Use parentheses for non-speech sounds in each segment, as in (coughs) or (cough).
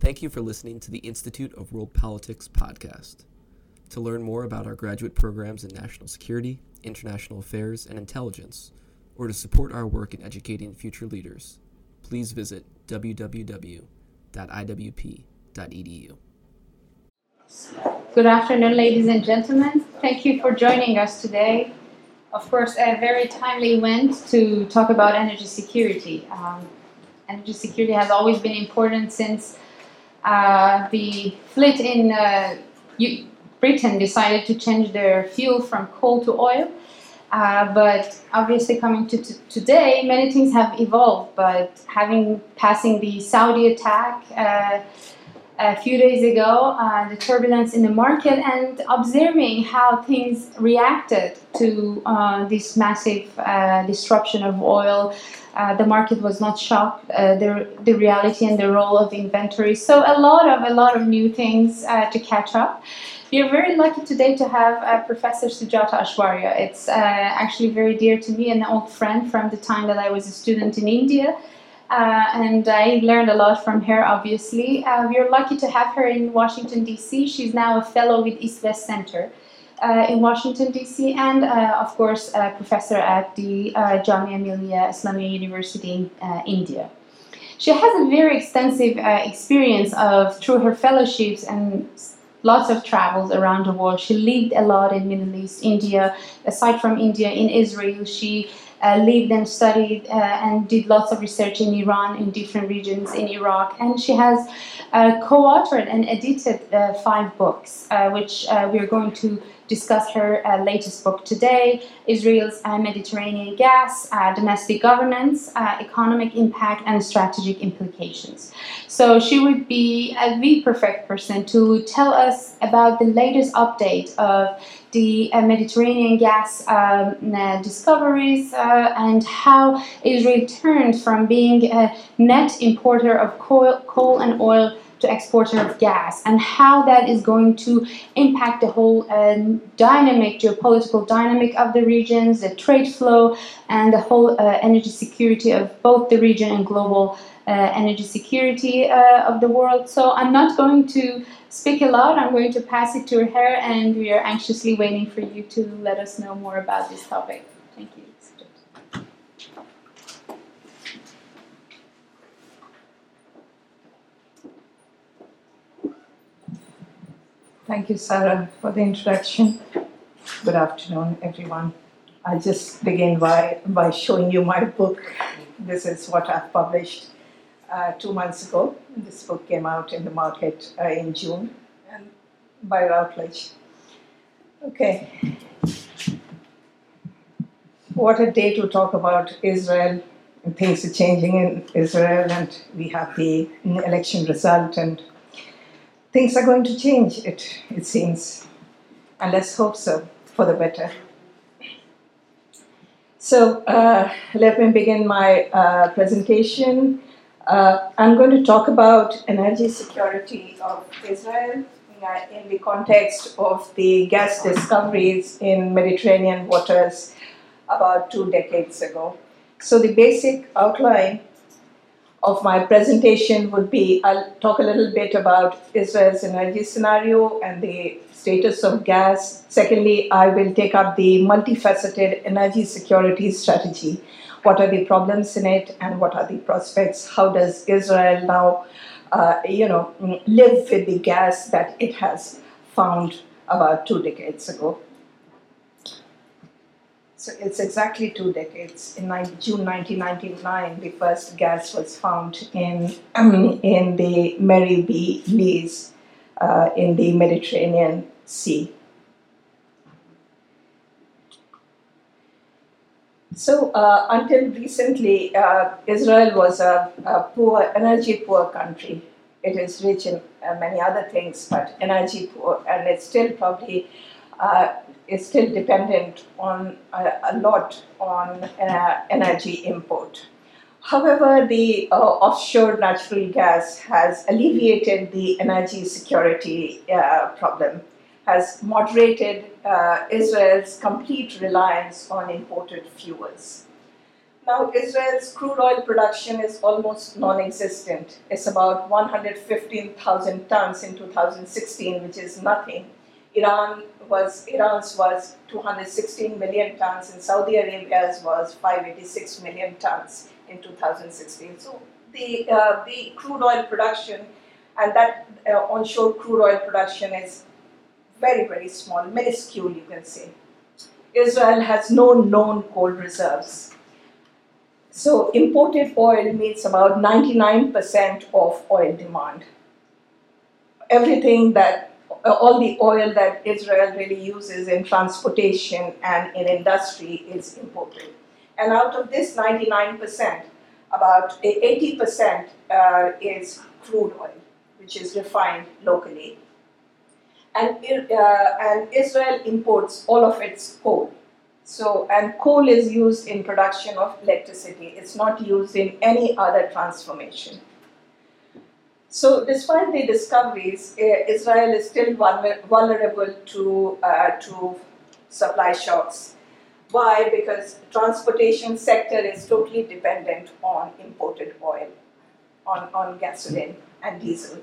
Thank you for listening to the Institute of World Politics podcast. To learn more about our graduate programs in national security, international affairs, and intelligence, or to support our work in educating future leaders, please visit www.iwp.edu. Good afternoon, ladies and gentlemen. Thank you for joining us today. Of course, a very timely event to talk about energy security. Um, energy security has always been important since uh, the fleet in uh, Britain decided to change their fuel from coal to oil. Uh, but obviously, coming to today, many things have evolved. But having passing the Saudi attack uh, a few days ago, uh, the turbulence in the market, and observing how things reacted to uh, this massive disruption of oil. Uh, the market was not shocked. Uh, the, the reality and the role of inventory. So a lot of a lot of new things uh, to catch up. We are very lucky today to have Professor Sujata Aishwarya. It's actually very dear to me, an old friend from the time that I was a student in India. Uh, and I learned a lot from her, obviously. Uh, we are lucky to have her in Washington, D.C. She's now a fellow with East West Center uh, in Washington, D.C., and uh, of course, a professor at the uh, Jamia Millia Islamia University in uh, India. She has a very extensive experience of through her fellowships and lots of travels around the world. She lived a lot in Middle East, India. Aside from India, in Israel, she uh, lived and studied uh, and did lots of research in Iran, in different regions in Iraq. And she has uh, co authored and edited uh, five books, uh, which uh, we're going to discuss her latest book today Israel's Mediterranean gas, domestic governance, economic impact, and strategic implications. So she would be the perfect person to tell us about the latest update of the uh, Mediterranean gas um, uh, discoveries uh, and how Israel turned from being a net importer of coal, coal and oil to exporter of gas and how that is going to impact the whole uh, dynamic, geopolitical dynamic of the regions, the trade flow, and the whole uh, energy security of both the region and global uh, energy security of the world. So I'm not going to speak a lot. I'm going to pass it to her, and we are anxiously waiting for you to let us know more about this topic. Thank you. Thank you, Sarah, for the introduction. Good afternoon, everyone. I'll just begin by, by showing you my book. This is what I've published uh, two months ago. This book came out in the market uh, in June and by Routledge. Okay. What a day to talk about Israel. Things are changing in Israel, and we have the election result, and things are going to change, it, it seems. And let's hope so for the better. So, uh, let me begin my uh, presentation. Uh, I'm going to talk about energy security of Israel in the context of the gas discoveries in Mediterranean waters about two decades ago. So the basic outline of my presentation would be I'll talk a little bit about Israel's energy scenario and the status of gas. Secondly, I will take up the multifaceted energy security strategy. What are the problems in it and what are the prospects? How does israel now uh, you know live with the gas that it has found about two decades ago so it's exactly two decades. In June 1999, the first gas was found in in the Mary B. Lees uh, in the Mediterranean Sea. So uh, until recently, uh, Israel was a, a, poor, energy poor country. It is rich in uh, many other things, but energy poor, and it's still probably uh, is still dependent on uh, a lot on uh, energy import. However, the offshore natural gas has alleviated the energy security problem has moderated uh, Israel's complete reliance on imported fuels. Now, Israel's crude oil production is almost non existent. It's about 115,000 tons in 2016, which is nothing. Iran was Iran's was 216 million tons, and Saudi Arabia's was 586 million tons in 2016. So the uh, the crude oil production and that uh, onshore crude oil production is very very small, minuscule, you can say. Israel has no known coal reserves. So imported oil meets about 99% of oil demand. Everything that, all the oil that Israel really uses in transportation and in industry is imported. And out of this 99%, about 80% uh, is crude oil, which is refined locally. And, uh, and Israel imports all of its coal. So, and coal is used in production of electricity. It's not used in any other transformation. So, despite the discoveries, uh, Israel is still vulnerable to, uh, to supply shocks. Why? Because transportation sector is totally dependent on imported oil, on, on gasoline and diesel.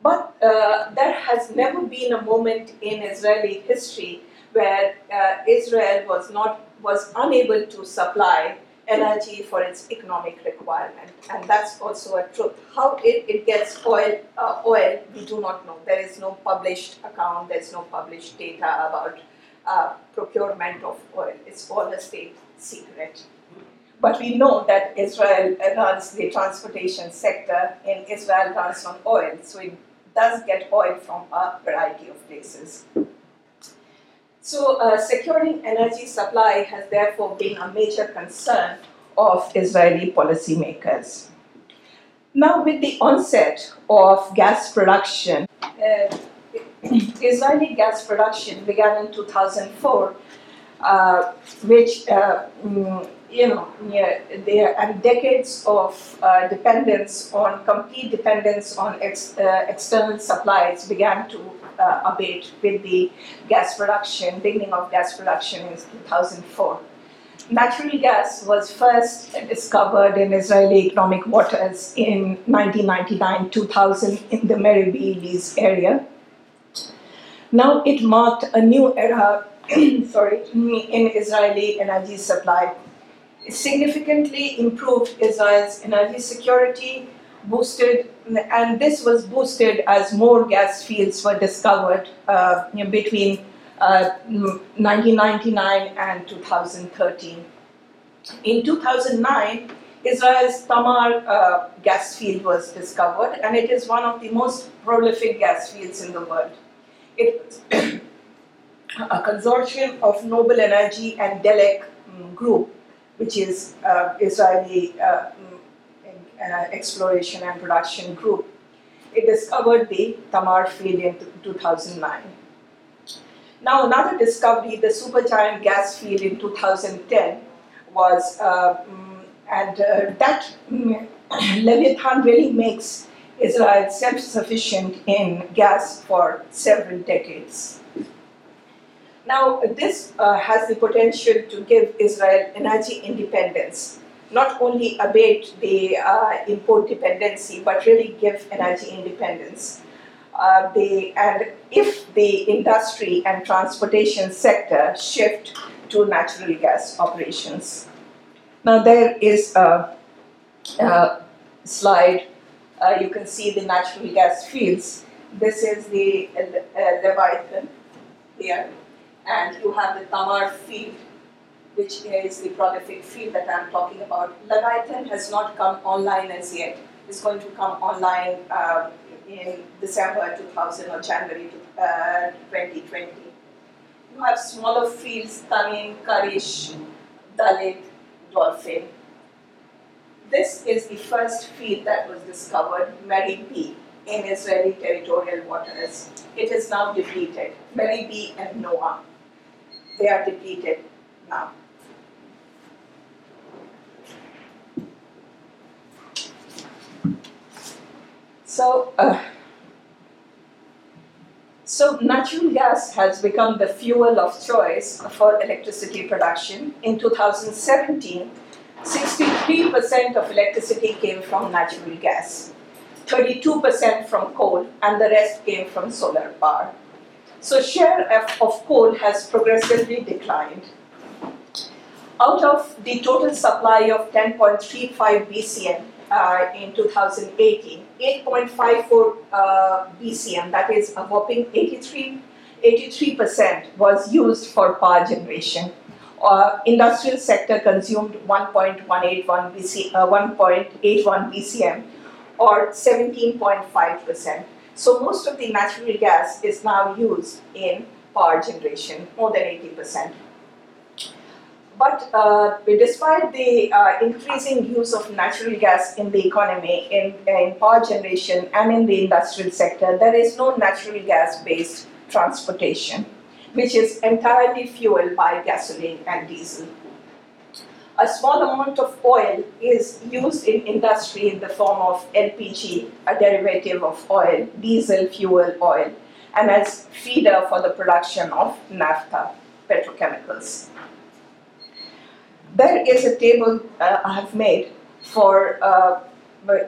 But uh, there has never been a moment in Israeli history where uh, Israel was not was unable to supply energy for its economic requirement, and that's also a truth. How it, it gets oil, uh, oil, we do not know. There is no published account. There's no published data about uh, procurement of oil. It's all a state secret. But we know that Israel runs the transportation sector, and Israel runs on oil, so it does get oil from a variety of places. So, uh, securing energy supply has therefore been a major concern of Israeli policymakers. Now, with the onset of gas production, uh, Israeli gas production began in 2004, uh, which uh, mm, you know, there are decades of uh, dependence on complete dependence on ex, uh, external supplies began to uh, abate with the gas production, beginning of gas production in 2004. Natural gas was first discovered in Israeli economic waters in 1999-2000 in the Meri area. Now it marked a new era, (clears throat) sorry, in Israeli energy supply significantly improved Israel's energy security, boosted, and this was boosted as more gas fields were discovered uh, you know, between uh, 1999 and 2013. In 2009, Israel's Tamar uh, gas field was discovered, and it is one of the most prolific gas fields in the world. It (coughs) a consortium of Noble Energy and Delek um, Group which is uh, Israeli uh, mm, Exploration and Production Group. It discovered the Tamar field in 2009. Now, another discovery, the supergiant gas field in 2010, was, uh, mm, and uh, that um, (coughs) Leviathan really makes Israel self sufficient in gas for several decades. Now, this uh, has the potential to give Israel energy independence, not only abate the uh, import dependency, but really give energy independence. Uh, the, and if the industry and transportation sector shift to natural gas operations. Now, there is a, a slide. Uh, you can see the natural gas fields. This is the uh, Leviathan here and you have the Tamar field, which is the prolific field that I'm talking about. Leviathan has not come online as yet. It's going to come online uh, in December 2000 or January uh, 2020. You have smaller fields, Tanin, Karish, Dalit, Dolphin. This is the first field that was discovered, Meri B, in Israeli territorial waters. It is now depleted, Meri B and Noa they are depleted now. So, uh, so natural gas has become the fuel of choice for electricity production. In 2017, 63% of electricity came from natural gas, 32% from coal, and the rest came from solar power. So, share of, of coal has progressively declined. Out of the total supply of 10.35 BCM uh, in 2018, 8.54 uh, BCM, that is a whopping 83, 83% was used for power generation. Uh, industrial sector consumed 1.181 BC, uh, 1.81 BCM or 17.5%. So most of the natural gas is now used in power generation, more than 80%. But uh, despite the uh, increasing use of natural gas in the economy, in, in power generation, and in the industrial sector, there is no natural gas based transportation, which is entirely fueled by gasoline and diesel. A small amount of oil is used in industry in the form of LPG, a derivative of oil, diesel fuel oil, and as feeder for the production of naphtha, petrochemicals there is a table uh, I have made for uh,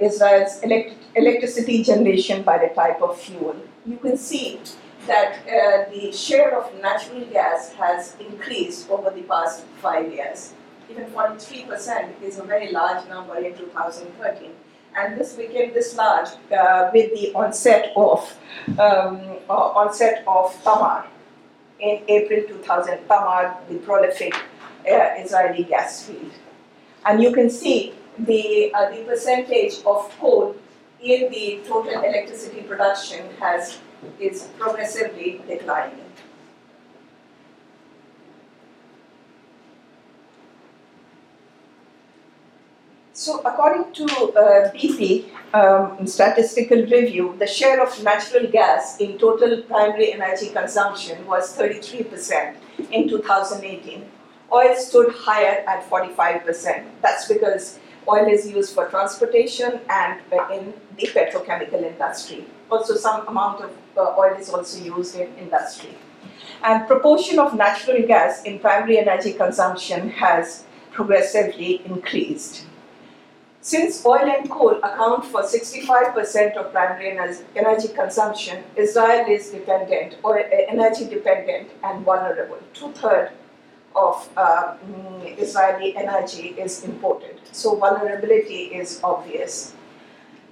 Israel's elect- electricity generation by the type of fuel. You can see that uh, the share of natural gas has increased over the past five years. Even 43% is a very large number in 2013. And this became this large uh, with the onset of um, uh, onset of Tamar in April 2000. Tamar, the prolific uh, Israeli gas field. And you can see the, uh, the percentage of coal in the total electricity production has, is progressively declining. So, according to uh, BP um, statistical review, the share of natural gas in total primary energy consumption was 33% in 2018, oil stood higher at 45%. That's because oil is used for transportation and in the petrochemical industry. Also, some amount of uh, oil is also used in industry. And proportion of natural gas in primary energy consumption has progressively increased. Since oil and coal account for 65% of primary energy consumption, Israel is dependent or uh, energy dependent and vulnerable. Two thirds of uh, Israeli energy is imported. So vulnerability is obvious.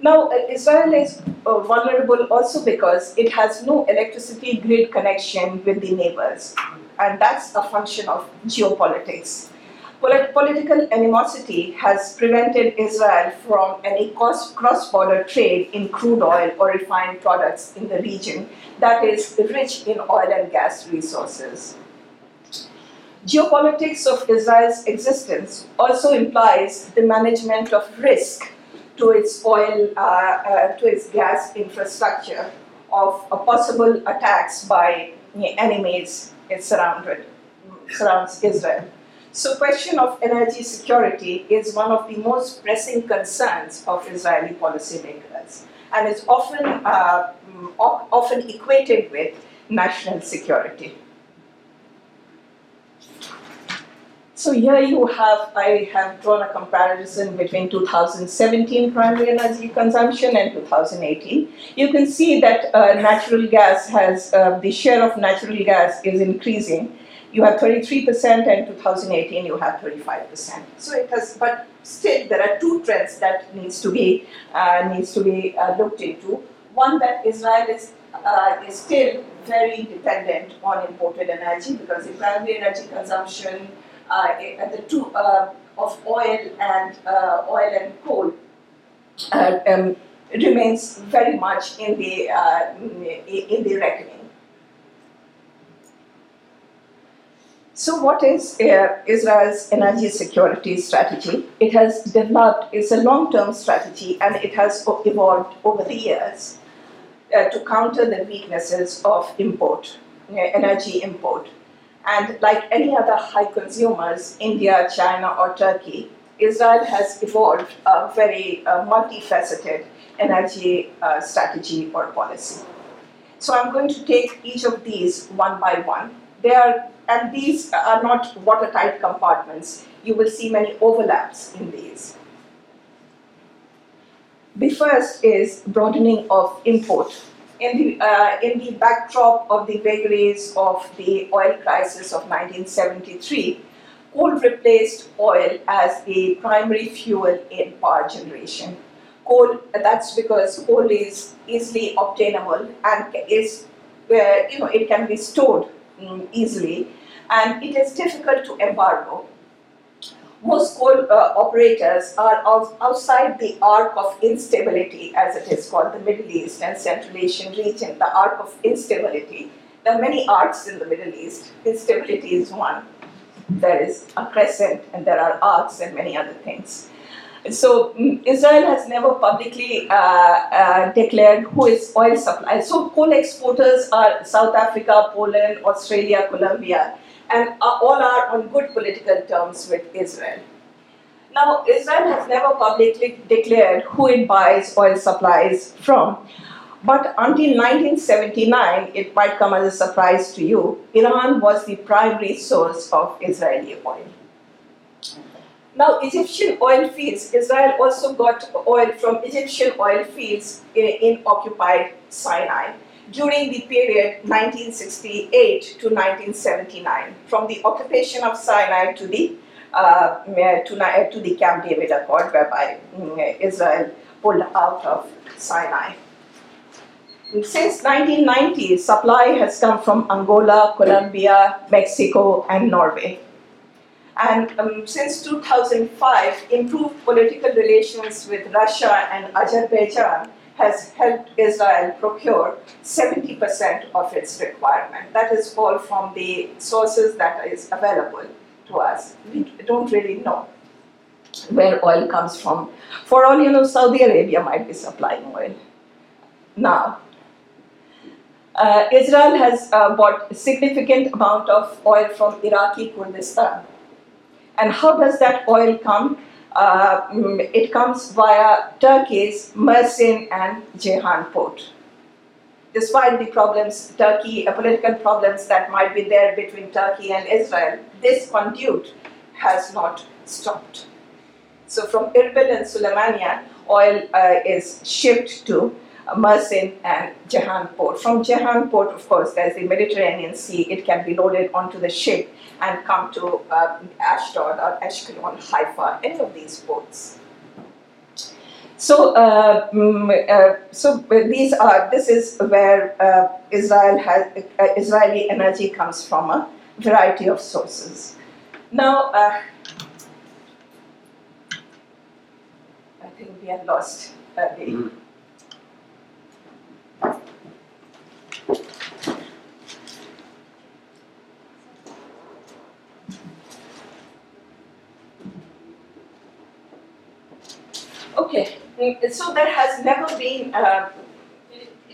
Now, uh, Israel is uh, vulnerable also because it has no electricity grid connection with the neighbors, and that's a function of geopolitics. Polit- political animosity has prevented Israel from any cross border trade in crude oil or refined products in the region that is rich in oil and gas resources. Geopolitics of Israel's existence also implies the management of risk to its oil, uh, uh, to its gas infrastructure, of uh, possible attacks by enemies it surrounded, surrounds Israel. So, question of energy security is one of the most pressing concerns of Israeli policymakers, and is often uh, often equated with national security. So here you have, I have drawn a comparison between 2017 primary energy consumption and 2018. You can see that uh, natural gas has, uh, the share of natural gas is increasing. You have 33% and 2018 you have 35%. So it has, but still there are two trends that needs to be, uh, needs to be uh, looked into. One that Israel is, uh, is still very dependent on imported energy because the primary energy consumption the two uh, of oil and uh, oil and coal um, remains very much in the in the reckoning. So, what is uh, Israel's energy security strategy? It has developed, it's a long term strategy, and it has evolved over the years uh, to counter the weaknesses of import, uh, energy import. And like any other high consumers, India, China, or Turkey, Israel has evolved a very uh, multifaceted energy uh, strategy or policy. So I'm going to take each of these one by one. They are, and these are not watertight compartments. You will see many overlaps in these. The first is broadening of import. In the, uh, in the backdrop of the vagaries of the oil crisis of 1973, coal replaced oil as the primary fuel in power generation. Coal, that's because coal is easily obtainable and is, you know, it can be stored um, easily and it is difficult to embargo most coal uh, operators are out, outside the arc of instability, as it is called, the Middle East and Central Asian region, the arc of instability. There are many arcs in the Middle East. Instability is one. There is a crescent, and there are arcs, and many other things. So mm, Israel has never publicly uh, uh, declared who its oil supply. So coal exporters are South Africa, Poland, Australia, Colombia and all are on good political terms with Israel. Now, Israel has never publicly declared who it buys oil supplies from, but until 1979, it might come as a surprise to you, Iran was the primary source of Israeli oil. Now, Egyptian oil fields, Israel also got oil from Egyptian oil fields in, in occupied Sinai during the period 1968 to 1979, from the occupation of Sinai to the uh, to, to the Camp David Accord, whereby mm, Israel pulled out of Sinai. Since 1990, supply has come from Angola, Colombia, Mexico, and Norway. And um, since 2005, improved political relations with Russia and Azerbaijan has helped Israel procure 70% of its requirement. That is all from the sources that is available to us. We don't really know where oil comes from. For all you know, Saudi Arabia might be supplying oil. Now, uh, Israel has uh, bought a significant amount of oil from Iraqi Kurdistan. And how does that oil come? Uh, mm, it comes via Turkey's Mersin and Ceyhan port. Despite the problems, Turkey, uh, political problems that might be there between Turkey and Israel, this conduit has not stopped. So from Erbil and Suleimania, oil uh, is shipped to Mersin and Ceyhan port. From Ceyhan port, of course, there's the Mediterranean Sea. It can be loaded onto the ship and come to uh, Ashdod or Ashkelon, Haifa, any of these ports. So, uh, mm, uh, so these are. This is where uh, Israel has uh, Israeli energy comes from a variety of sources. Now, uh, I think we have lost the. Mm. Okay, mm, so there has never been, uh,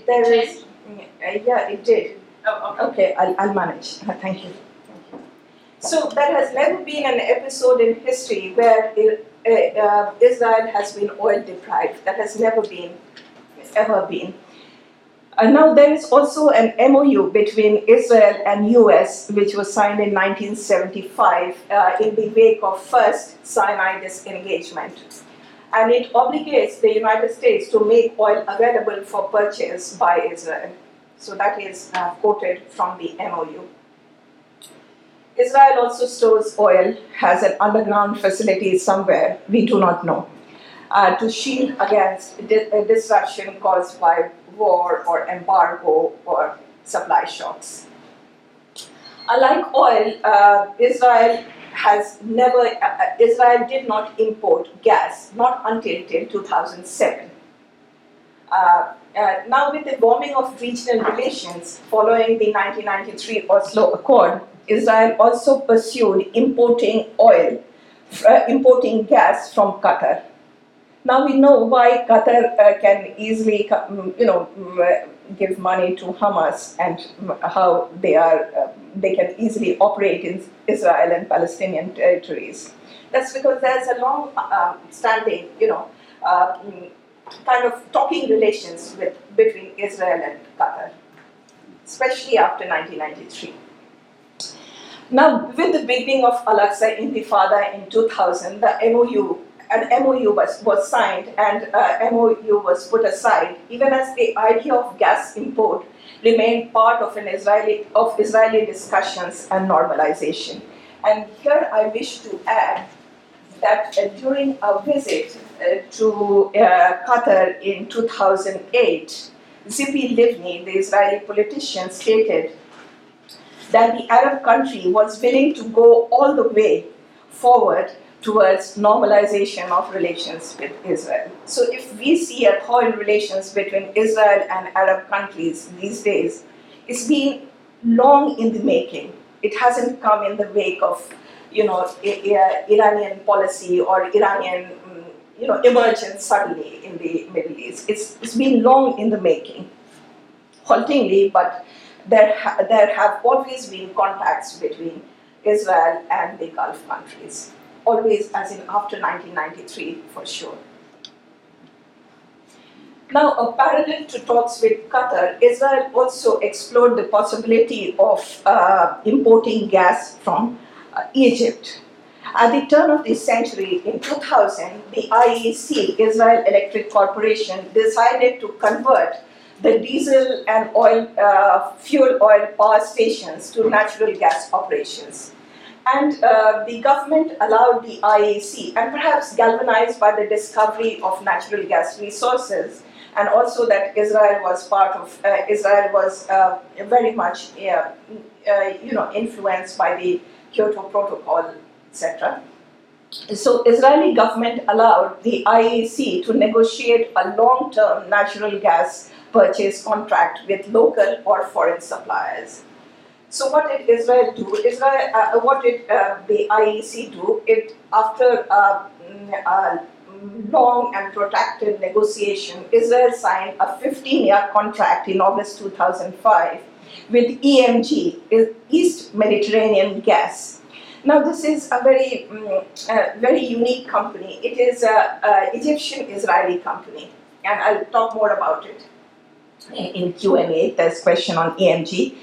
there is, uh, yeah, it did. Oh, okay. okay, I'll, I'll manage. Thank (laughs) you. Thank you. So there has never been an episode in history where uh, uh, Israel has been oil deprived. That has never been, ever been. Uh, now there is also an MOU between Israel and US which was signed in 1975 uh, in the wake of first Sinai disengagement and it obligates the United States to make oil available for purchase by Israel. So that is uh, quoted from the MOU. Israel also stores oil, has an underground facility somewhere, we do not know, uh, to shield against di- uh, disruption caused by war or embargo or supply shocks. Unlike oil, uh, Israel has never, uh, uh, Israel did not import gas, not until till 2007. Uh, uh, now, with the warming of regional relations following the 1993 Oslo Accord, Israel also pursued importing oil, uh, importing gas from Qatar. Now we know why Qatar can easily, mm, you know, mm, give money to Hamas and how they are uh, they can easily operate in Israel and Palestinian territories. That's because there's a long uh, standing, you know, uh, kind of talking relations with between Israel and Qatar. especially after 1993. Now, with the beginning of Al-Aqsa Intifada in 2000, the MOU, an MOU was, was signed and uh, MOU was put aside, even as the idea of gas import remained part of an Israeli of Israeli discussions and normalization. And here I wish to add that uh, during a visit uh, to uh, Qatar in 2008, Tzipi Livni, the Israeli politician, stated that the Arab country was willing to go all the way forward towards normalization of relations with Israel. So if we see a in relations between Israel and Arab countries these days, it's been long in the making. It hasn't come in the wake of, you know, Iranian policy or Iranian, you know, emergence suddenly in the Middle East. It's, it's been long in the making, haltingly, but there, ha- there have always been contacts between Israel and the Gulf countries, always as in after 1993 for sure. Now, a parallel to talks with Qatar, Israel also explored the possibility of uh, importing gas from uh, Egypt. At the turn of the century, in 2000, the IEC, Israel Electric Corporation, decided to convert the diesel and oil, uh, fuel oil power stations to natural gas operations. And uh, the government allowed the IEC, and perhaps galvanized by the discovery of natural gas resources, and also that Israel was part of, uh, Israel was uh, very much, uh, you know, influenced by the Kyoto Protocol, etc. So Israeli government allowed the IEC to negotiate a long-term natural gas purchase contract with local or foreign suppliers. So what did Israel do? Israel, uh, what did uh, the IEC do? It after a, a long and protracted negotiation, Israel signed a 15-year contract in August 2005 with EMG, East Mediterranean Gas. Now this is a very, um, very unique company. It is an Egyptian-Israeli company, and I'll talk more about it in Q&A, there's question on EMG.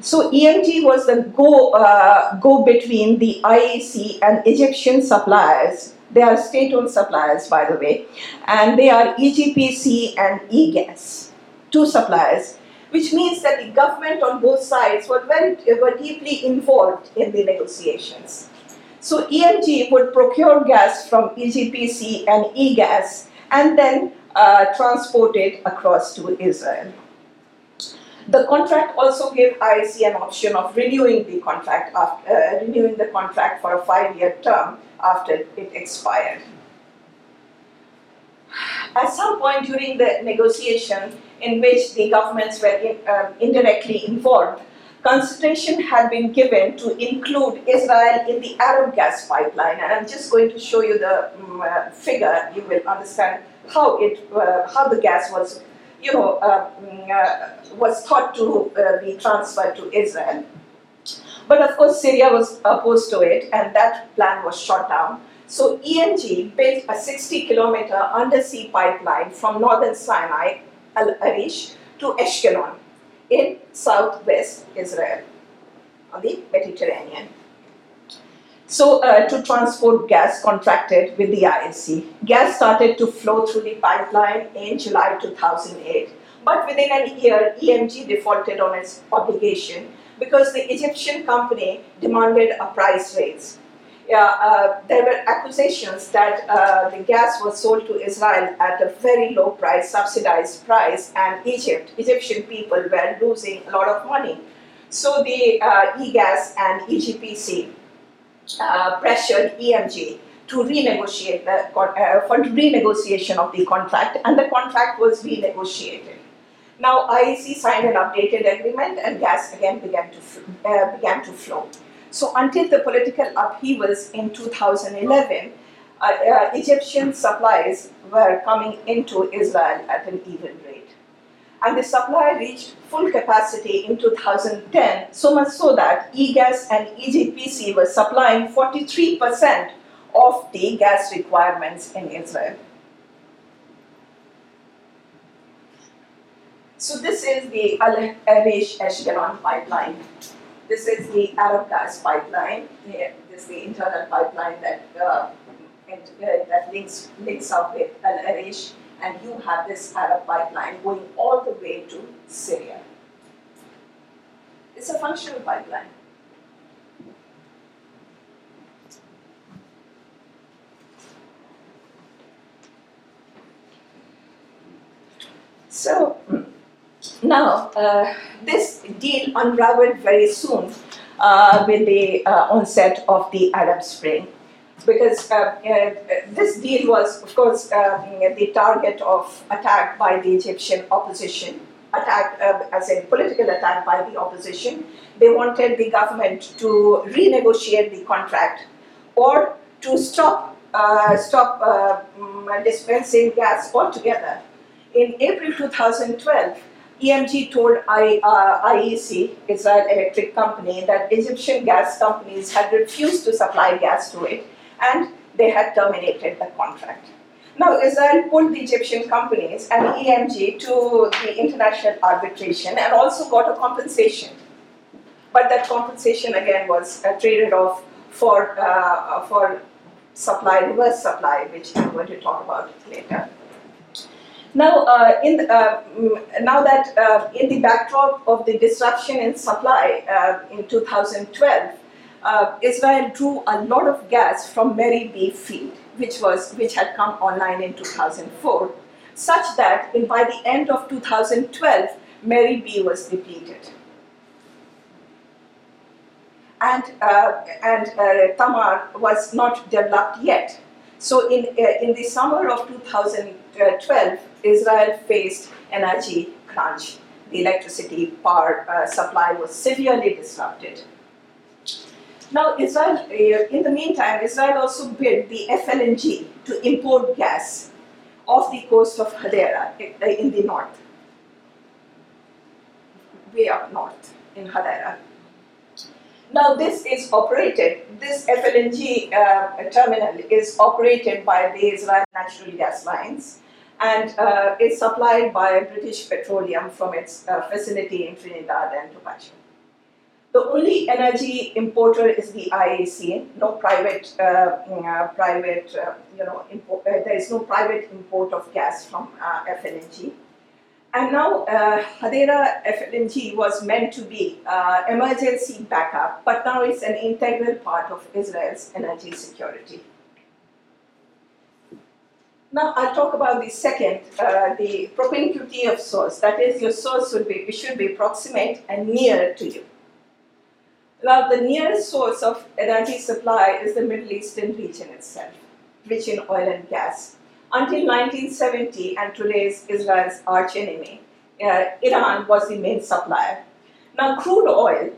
So EMG was the go, uh, go between the IEC and Egyptian suppliers. They are state-owned suppliers, by the way, and they are EGPC and EGAS, two suppliers, which means that the government on both sides were very were deeply involved in the negotiations. So EMG would procure gas from EGPC and EGAS and then uh, it across to Israel. The contract also gave IEC an option of renewing the contract after, uh, renewing the contract for a five-year term after it expired. At some point during the negotiation, in which the governments were in, uh, indirectly involved, consideration had been given to include Israel in the Arab gas pipeline. And I'm just going to show you the um, uh, figure. You will understand how it, uh, how the gas was, you know, mm, uh, was thought to uh, be transferred to Israel. But of course, Syria was opposed to it, and that plan was shot down. So EMG built a 60 kilometer undersea pipeline from northern Sinai, Al Arish, to Ashkelon in southwest Israel on the Mediterranean. So, uh, to transport gas contracted with the IEC, gas started to flow through the pipeline in July 2008. But within a year, EMG defaulted on its obligation because the Egyptian company demanded a price raise. Uh, there were accusations that uh, the gas was sold to Israel at a very low price, subsidized price, and Egypt, Egyptian people were losing a lot of money. So the uh, EGAS and EGPC uh, pressured EMG to renegotiate the uh, for renegotiation of the contract, and the contract was renegotiated. Now IEC signed an updated agreement, and gas again began to uh, began to flow. So until the political upheavals in 2011, uh, uh, Egyptian supplies were coming into Israel at an even rate. And the supply reached full capacity in 2010, so much so that EGAS and EGPC were supplying 43% of the gas requirements in Israel. So this is the Al Arish Ashkelon pipeline. This is the Arab gas pipeline. Yeah, this is the internal pipeline that uh, and, uh, that links links up with Al Arish, and you have this Arab pipeline going all the way to Syria. It's a functional pipeline. So (clears throat) now uh, this deal unraveled very soon uh, with the uh, onset of the Arab Spring. Because uh, uh, this deal was, of course, uh, the target of attack by the Egyptian opposition, attack as a political attack by the opposition. They wanted the government to renegotiate the contract or to stop stop mm, dispensing gas altogether in April 2012, EMG told I, uh, IEC, Israel Electric Company, that Egyptian gas companies had refused to supply gas to it and they had terminated the contract. Now, Israel pulled the Egyptian companies and EMG to the international arbitration and also got a compensation. But that compensation again was uh, traded off for, uh, for supply, reverse supply, which I'm going to talk about later. Now, uh, in the, uh, mm, now that uh, in the backdrop of the disruption in supply uh, in 2012, uh, Israel drew a lot of gas from Mary B field, which was which had come online in 2004, such that in, by the end of 2012, Mary B was depleted. And, uh, and Tamar was not developed yet. So in, in the summer of 2012, Israel faced energy crunch. The electricity power uh, supply was severely disrupted. Now, Israel, uh, in the meantime, Israel also built the FLNG to import gas off the coast of Hadera uh, in the north, way up north in Hadera. Now, this is operated, this FLNG uh, terminal is operated by the Israel Natural Gas Lines and uh, is supplied by British Petroleum from its uh, facility in Trinidad and Tobago. The only energy importer is the IEC. No private, uh, mm, uh private, uh, you know, import, uh, there is no private import of gas from FLNG. And now Hadera FLNG was meant to be emergency backup, but now it's an integral part of Israel's energy security. Now I'll talk about the second, uh, the propinquity of source. That is, your source should be, should be proximate and near to you. Now the nearest source of energy supply is the Middle Eastern region itself, rich in oil and gas. Until 1970 and today's Israel's arch enemy, uh, Iran was the main supplier. Now crude oil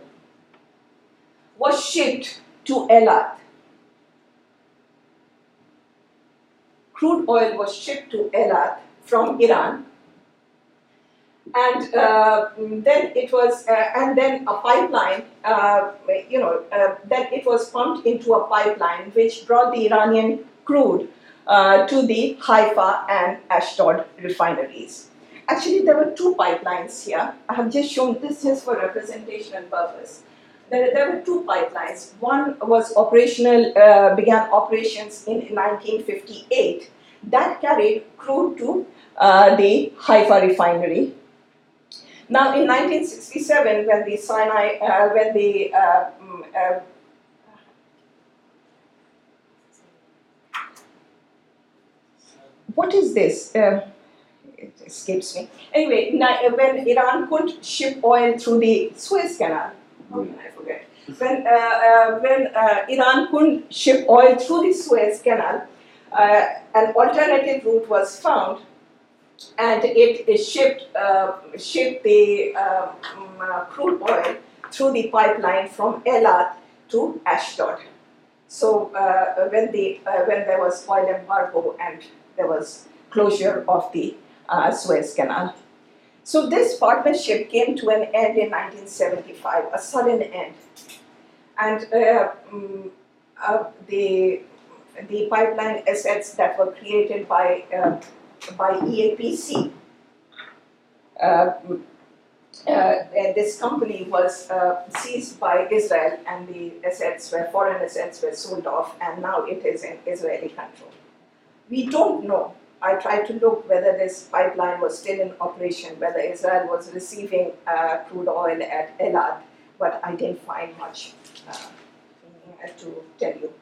was shipped to Eilat crude oil was shipped to Eilat from Iran. And uh, then it was, uh, and then a pipeline, uh, you know, uh, then it was pumped into a pipeline which brought the Iranian crude uh, to the Haifa and Ashdod refineries. Actually, there were two pipelines here. I have just shown this just for representation and purpose there, there were two pipelines. One was operational, uh, began operations in 1958. That carried crude to the Haifa refinery. Now, in 1967, when the Sinai, uh, when the uh, mm, uh, what is this? Uh, it escapes me. Anyway, when Iran could ship oil through the Suez Canal, how can I forget? When, uh, uh, when uh, Iran couldn't ship oil through the Suez Canal, an alternative route was found and it shipped, uh, shipped the uh, uh, crude oil through the pipeline from Eilat to Ashdod. So when, the, when there was oil embargo and there was closure of the Suez Canal. So this partnership came to an end in 1975, a sudden end. And uh, um, uh, the, the pipeline assets that were created by, uh, by EAPC uh, uh, this company was uh, seized by Israel and the assets were foreign assets were sold off and now it is in Israeli control. We don't know. I tried to look whether this pipeline was still in operation, whether Israel was receiving uh, crude oil at Elad, but I didn't find much uh, to tell you.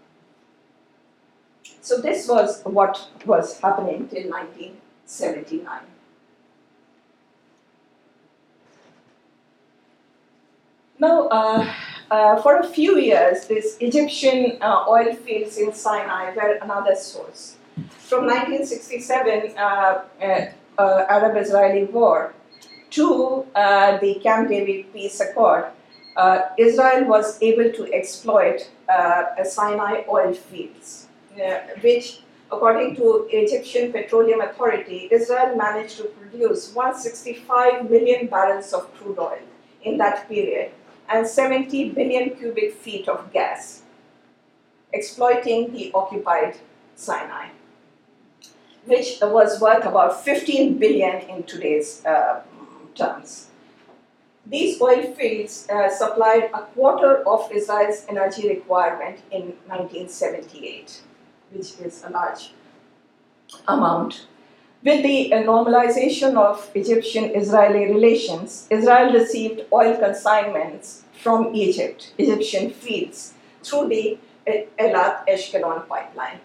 So this was what was happening till 1979. Now, uh, uh, for a few years, these Egyptian uh, oil fields in Sinai were another source. From 1967, uh, uh, uh, Arab-Israeli war, to the Camp David peace accord, Israel was able to exploit Sinai oil fields, which According to Egyptian Petroleum Authority, Israel managed to produce 165 million barrels of crude oil in that period, and 70 billion cubic feet of gas, exploiting the occupied Sinai, which was worth about 15 billion in today's uh, terms. These oil fields uh, supplied a quarter of Israel's energy requirement in 1978, which is a large amount with the normalization of Egyptian Israeli relations, Israel received oil consignments from Egypt, Egyptian fields, through the Eilat Ashkelon pipeline.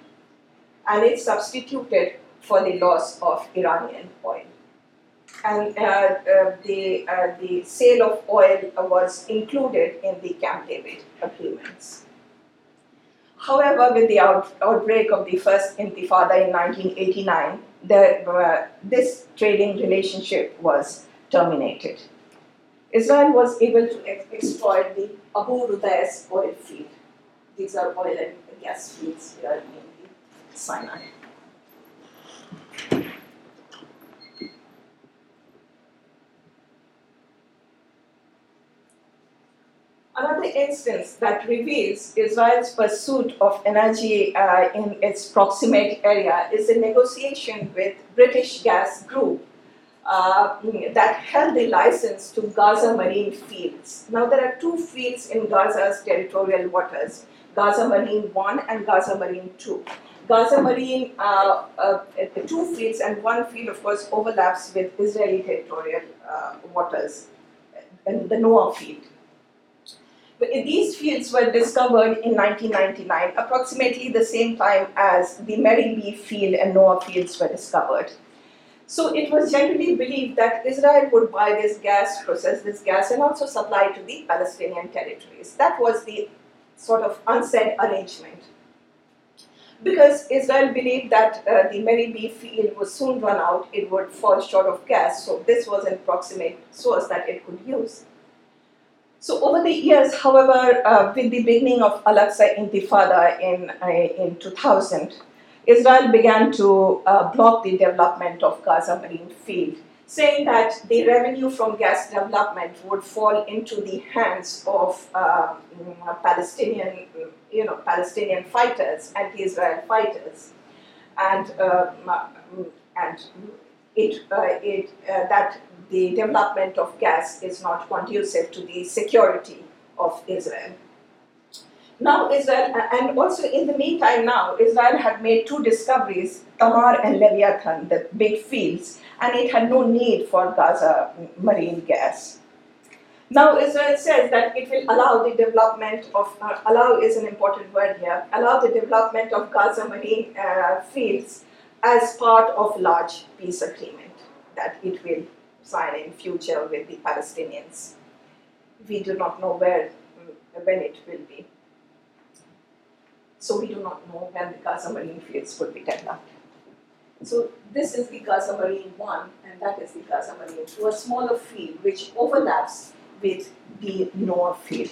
And it substituted for the loss of Iranian oil. And uh, uh, the, uh, the sale of oil was included in the Camp David agreements. However, with the out, outbreak of the first Intifada in 1989, the, uh, this trading relationship was terminated. Israel was able to ex- exploit the Abu Rudeis oil field. These are oil and gas fields here in Sinai. Another instance that reveals Israel's pursuit of energy uh, in its proximate area is a negotiation with British Gas Group uh, that held the license to Gaza Marine Fields. Now, there are two fields in Gaza's territorial waters Gaza Marine 1 and Gaza Marine 2. Gaza Marine, uh, uh, the two fields, and one field, of course, overlaps with Israeli territorial uh, waters, and the Noa field. These fields were discovered in 1999, approximately the same time as the Mari-B field and Noa fields were discovered. So it was generally believed that Israel would buy this gas, process this gas, and also supply to the Palestinian territories. That was the sort of unsaid arrangement. Because Israel believed that uh, the Mari-B field would soon run out, it would fall short of gas, so this was an approximate source that it could use. So over the years, however, uh, with the beginning of Al-Aqsa Intifada in, uh, in 2000, Israel began to uh, block the development of Gaza Marine Field, saying that the revenue from gas development would fall into the hands of uh, Palestinian, you know, Palestinian fighters, anti-Israel fighters, and uh, and it, uh, it that the development of gas is not conducive to the security of Israel. Now, Israel, and also in the meantime, now Israel had made two discoveries Tamar and Leviathan, the big fields, and it had no need for Gaza marine gas. Now, Israel says that it will allow the development of, uh, allow is an important word here, allow the development of Gaza marine uh, fields as part of large peace agreement that it will sign in future with the Palestinians. We do not know where, mm, when it will be. So we do not know when the Gaza Marine fields will be developed. So this is the Gaza Marine 1 and that is the Gaza Marine 2, a smaller field which overlaps with the Noa field.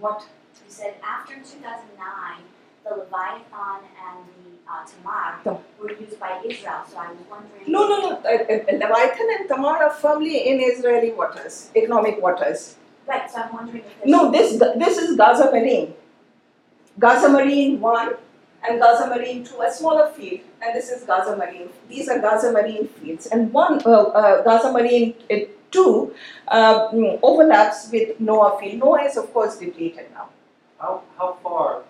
What? You said after 2009, the Leviathan and the uh, Tamar no. were used by Israel. So I was wondering. No, no, no. Uh, uh, Leviathan and Tamar are firmly in Israeli waters, economic waters. Right, so I'm wondering if. No, this this is Gaza Marine. Gaza Marine one and Gaza Marine two, a smaller field, and this is Gaza Marine. These are Gaza Marine fields, and one uh, uh, Gaza Marine uh, two uh, mm, overlaps with Noa field. Noa is of course depleted now. How, how far,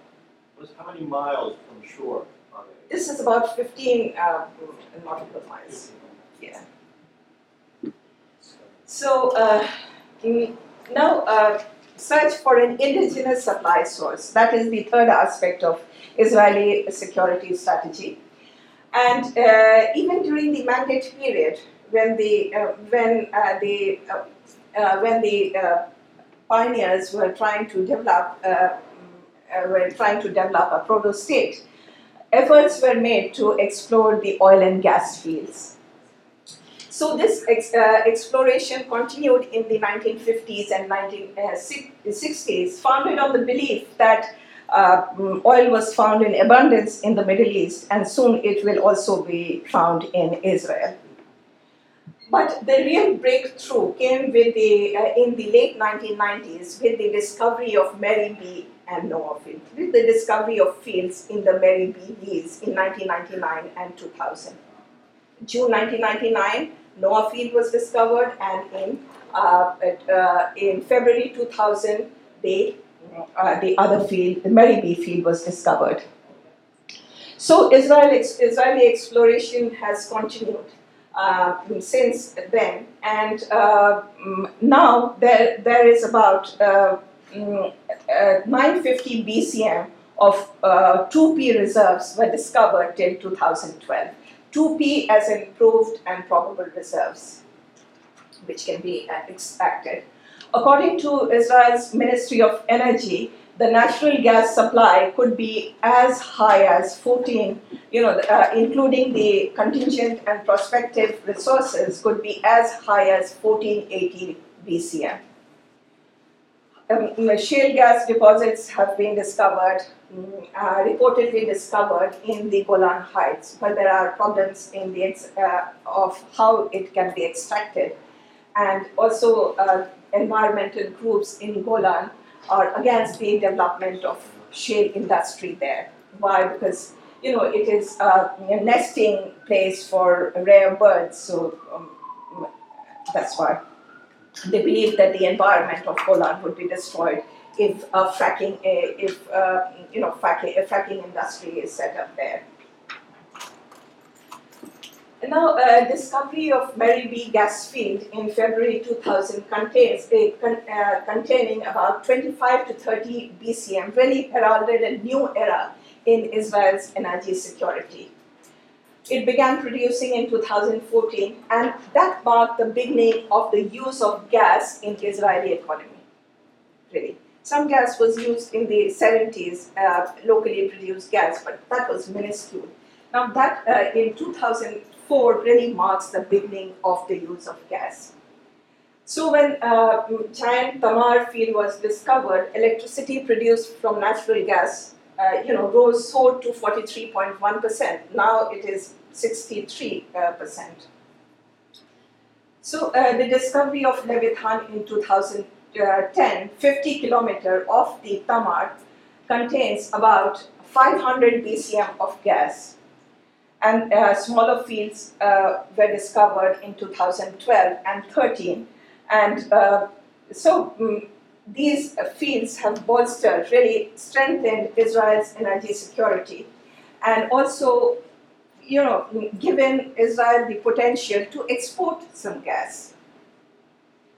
was, how many miles from shore are they? This is about 15 uh, mm, nautical miles. Yeah. So uh, mm, now uh, search for an indigenous supply source. That is the third aspect of Israeli security strategy. And uh, even during the mandate period, when the uh, when uh, the uh, uh, when the uh, pioneers were trying to develop were trying to develop a proto state, efforts were made to explore the oil and gas fields. So this ex- exploration continued in the 1950s and 1960s, founded on the belief that uh, oil was found in abundance in the Middle East, and soon it will also be found in Israel. But the real breakthrough came with the, uh, in the late 1990s with the discovery of Mari-B. and Noa field, with the discovery of fields in the Mari-B. leads in 1999 and 2000. June 1999, Noa field was discovered, and in, uh, uh, in February 2000, the, uh, the other field, the Mari-B. field, was discovered. So Israel, Israeli exploration has continued since then, and uh, mm, now there, there is about uh, mm, uh, 950 BCM of uh, 2P reserves were discovered till 2012. 2P as in proved and probable reserves, which can be uh, extracted. According to Israel's Ministry of Energy, the natural gas supply could be as high as 14, you know, uh, including the contingent and prospective resources, could be as high as 1480 BCM. Um, shale gas deposits have been discovered, mm, uh, reportedly discovered in the Golan Heights, but there are problems in the uh, of how it can be extracted, and also uh, environmental groups in Golan are against the development of shale industry there. Why? Because you know it is uh, a nesting place for rare birds, so um, that's why they believe that the environment of Golan would be destroyed if fracking, uh, if uh, you know, fracking, fracking industry is set up there. Now, uh, discovery of Mari-B gas field in February 2000 contains a con- uh, containing about 25 to 30 BCM, really heralded a new era in Israel's energy security. It began producing in 2014, and that marked the beginning of the use of gas in Israeli economy. Really, some gas was used in the 70s, uh, locally produced gas, but that was minuscule. Now that uh, in 2004 really marks the beginning of the use of gas. So when uh, giant Tamar field was discovered, electricity produced from natural gas, uh, you know, rose soared to 43.1 percent. Now it is 63 uh, percent. So uh, the discovery of Leviathan in 2010, 50 kilometer of the Tamar, contains about 500 BCM of gas and uh, smaller fields uh, were discovered in 2012 and 13. And uh, so um, these fields have bolstered, really strengthened Israel's energy security, and also, you know, given Israel the potential to export some gas.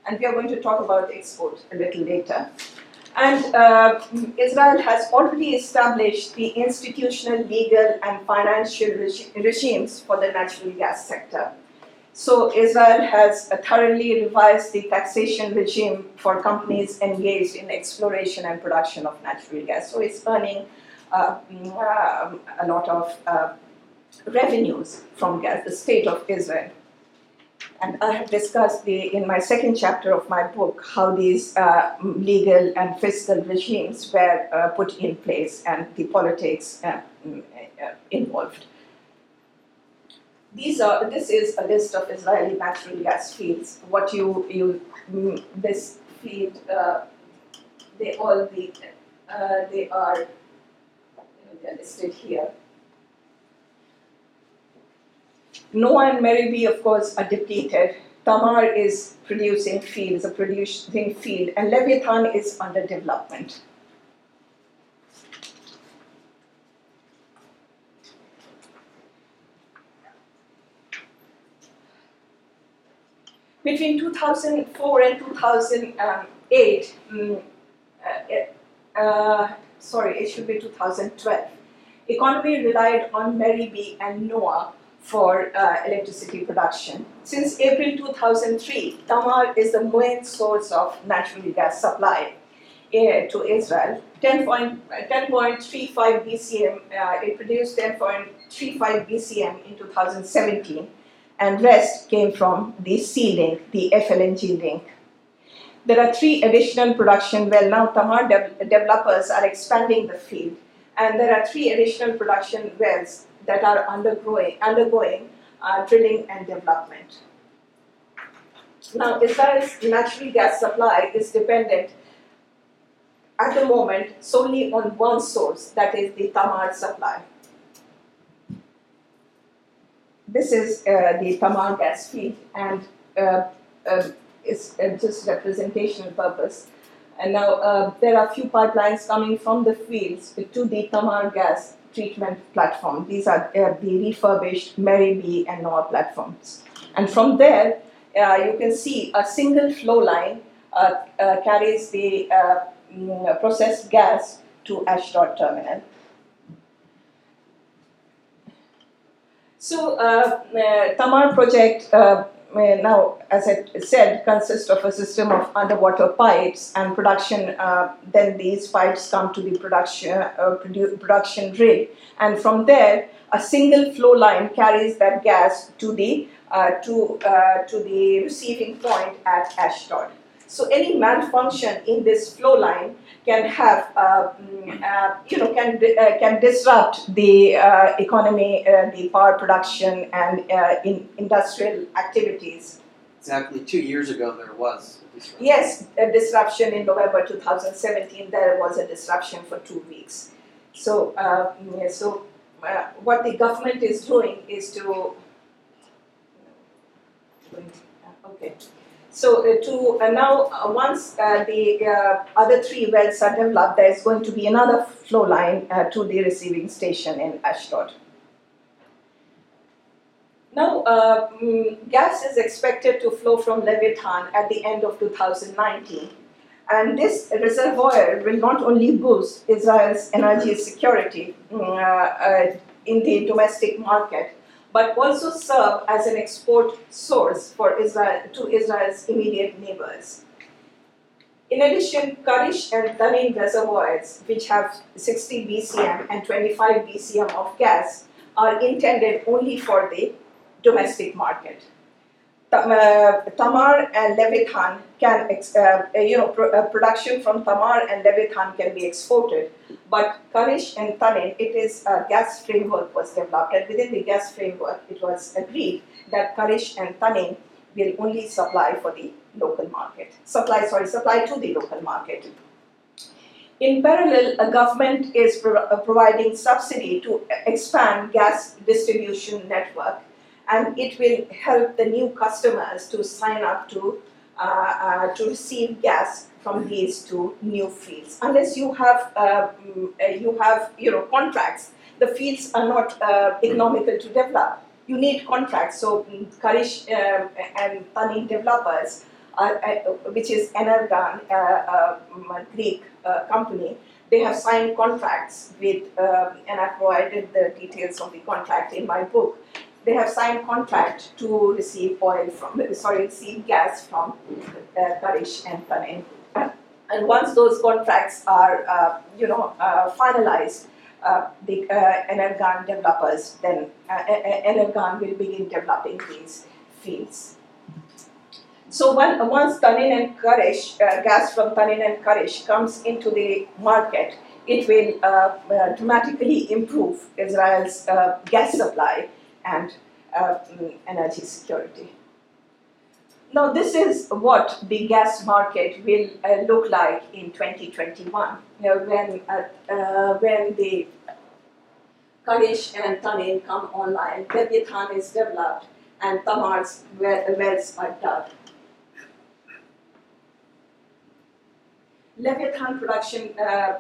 And we are going to talk about export a little later. And uh, Israel has already established the institutional, legal, and financial regi- regimes for the natural gas sector. So, Israel has thoroughly revised the taxation regime for companies engaged in exploration and production of natural gas. So, it's earning uh, um, a lot of uh, revenues from gas, the state of Israel. And I have discussed the, in my second chapter of my book how these uh, legal and fiscal regimes were uh, put in place and the politics uh, mm, uh, involved. These are, this is a list of Israeli natural gas fields. What you, you mm, this field, uh, they all be, uh, they are, listed here. Noa and Mari-B, of course, are depleted. Tamar is producing field, is a producing field, and Leviathan is under development. Between 2004 and 2008, mm, uh, uh, sorry, it should be 2012, economy relied on Mari-B and Noa for uh, electricity production. Since April 2003, Tamar is the main source of natural gas supply uh, to Israel. 10.35 BCM, uh, it produced 10.35 BCM in 2017 and rest came from the sea link, the FLNG link. There are three additional production well now Tamar de- developers are expanding the field and there are three additional production wells that are undergoing, undergoing uh, drilling and development. Now Israel's natural gas supply is dependent at the moment solely on one source that is the Tamar supply. This is uh, the Tamar gas field, and uh, uh, it's just representational purpose. And now uh, there are a few pipelines coming from the fields to the Tamar gas treatment platform. These are uh, the refurbished Mari-B and Noa platforms. And from there, uh, you can see a single flow line carries the mm, processed gas to Ashdod terminal. So uh, uh, Tamar project uh, now, as I said, consists of a system of underwater pipes and production. Uh, then these pipes come to the production uh, produ- production rig, and from there, a single flow line carries that gas to the uh, to to the receiving point at Ashdod. So any malfunction in this flow line can have, uh, mm, uh, you know, can, uh, can disrupt the uh, economy, uh, the power production, and uh, in industrial activities. Exactly two years ago, there was a disruption. Yes, a disruption in November 2017. There was a disruption for two weeks. So, mm, so what the government is doing is to. Okay. So uh, to uh, now, uh, once the other three wells are developed, there is going to be another flow line to the receiving station in Ashdod. Now, uh, mm, gas is expected to flow from Leviathan at the end of 2019. And this reservoir will not only boost Israel's energy security mm, uh, uh, in the domestic market, but also serve as an export source for Israel to Israel's immediate neighbors. In addition, Karish and Tanin reservoirs, which have 60 BCM and 25 BCM of gas, are intended only for the domestic market. Uh, Tamar and Leviathan can, uh, you know, uh, production from Tamar and Leviathan can be exported, but Karish and Tanin, it is a gas framework was developed, and within the gas framework, it was agreed that Karish and Tanin will only supply for the local market. Supply, sorry, supply to the local market. In parallel, a government is pro- uh, providing subsidy to expand gas distribution network, and it will help the new customers to sign up to uh, uh, to receive gas from these two new fields. Unless you have uh, mm, uh, you have you know contracts, the fields are not economical to develop. You need contracts. So um, Karish and Tanin developers, which is Energean, a Greek company, they have signed contracts with, and I provided the details of the contract in my book they have signed contract to receive oil from, sorry, receive gas from uh, Karish and Tanin. And once those contracts are, uh, you know, uh, finalized, uh, the uh, Energean developers then uh, Energean will begin developing these fields. So when, once Tanin and Karish, uh, gas from Tanin and Karish comes into the market, it will uh, uh, dramatically improve Israel's gas supply and energy security. Now, this is what the gas market will uh, look like in 2021, you know, when, uh, uh, when the Karish and Tanin come online, Leviathan is developed, and Tamar's wells are dug. Leviathan production uh, uh,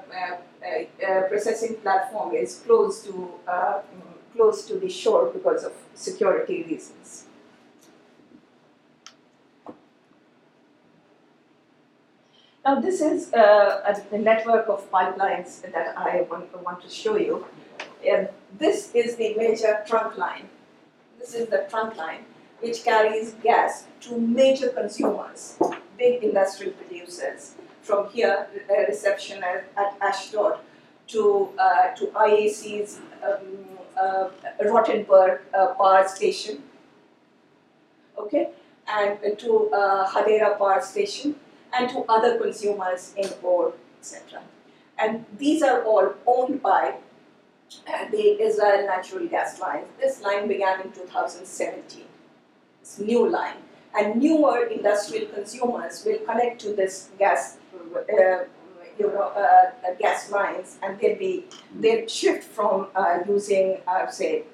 uh, processing platform is close to close to the shore because of security reasons. Now this is uh, a, network of pipelines that I want, want to show you. And this is the major trunk line. This is the trunk line which carries gas to major consumers, big industrial producers from here, the reception at, at Ashdod, to, uh, to IAC's um, uh, Rutenberg uh, power station, okay, and to uh, Hadera power station, and to other consumers in Or, etc. And these are all owned by the Israel natural gas line. This line began in 2017. It's new line. And newer industrial consumers will connect to this gas uh, you know, uh, gas lines, and they'll be they'll shift from uh, using, say,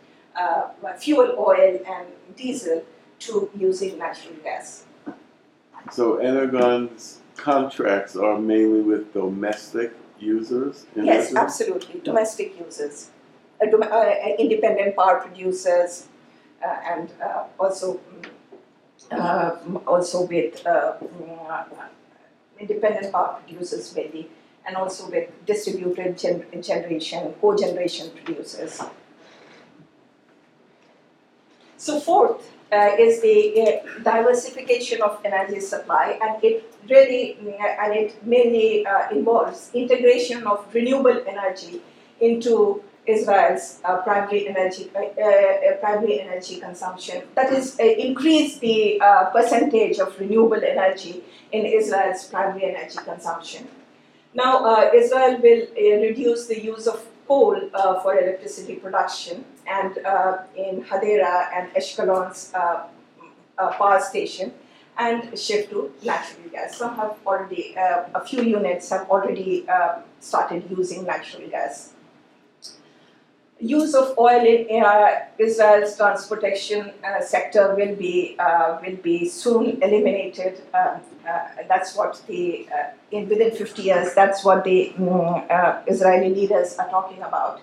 fuel oil and diesel to using natural gas. So Energean's contracts are mainly with domestic users? Yes, absolutely, domestic users, uh, dom- uh, independent power producers, uh, and also also with mm, independent power producers mainly, and also with distributed gen- generation, co-generation producers. So fourth uh, is the uh, diversification of energy supply, and it really uh, and it mainly uh, involves integration of renewable energy into Israel's uh, primary energy uh, uh, primary energy consumption. That is, uh, increase the uh, percentage of renewable energy in Israel's primary energy consumption. Now, uh, Israel will reduce the use of coal for electricity production, and in Hadera and Ashkelon's power station, and shift to natural gas. Some have already, a few units have already started using natural gas use of oil in uh, Israel's transportation uh, sector will be uh, will be soon eliminated. Uh, uh, that's what the uh, in within 50 years. That's what the mm, Israeli leaders are talking about.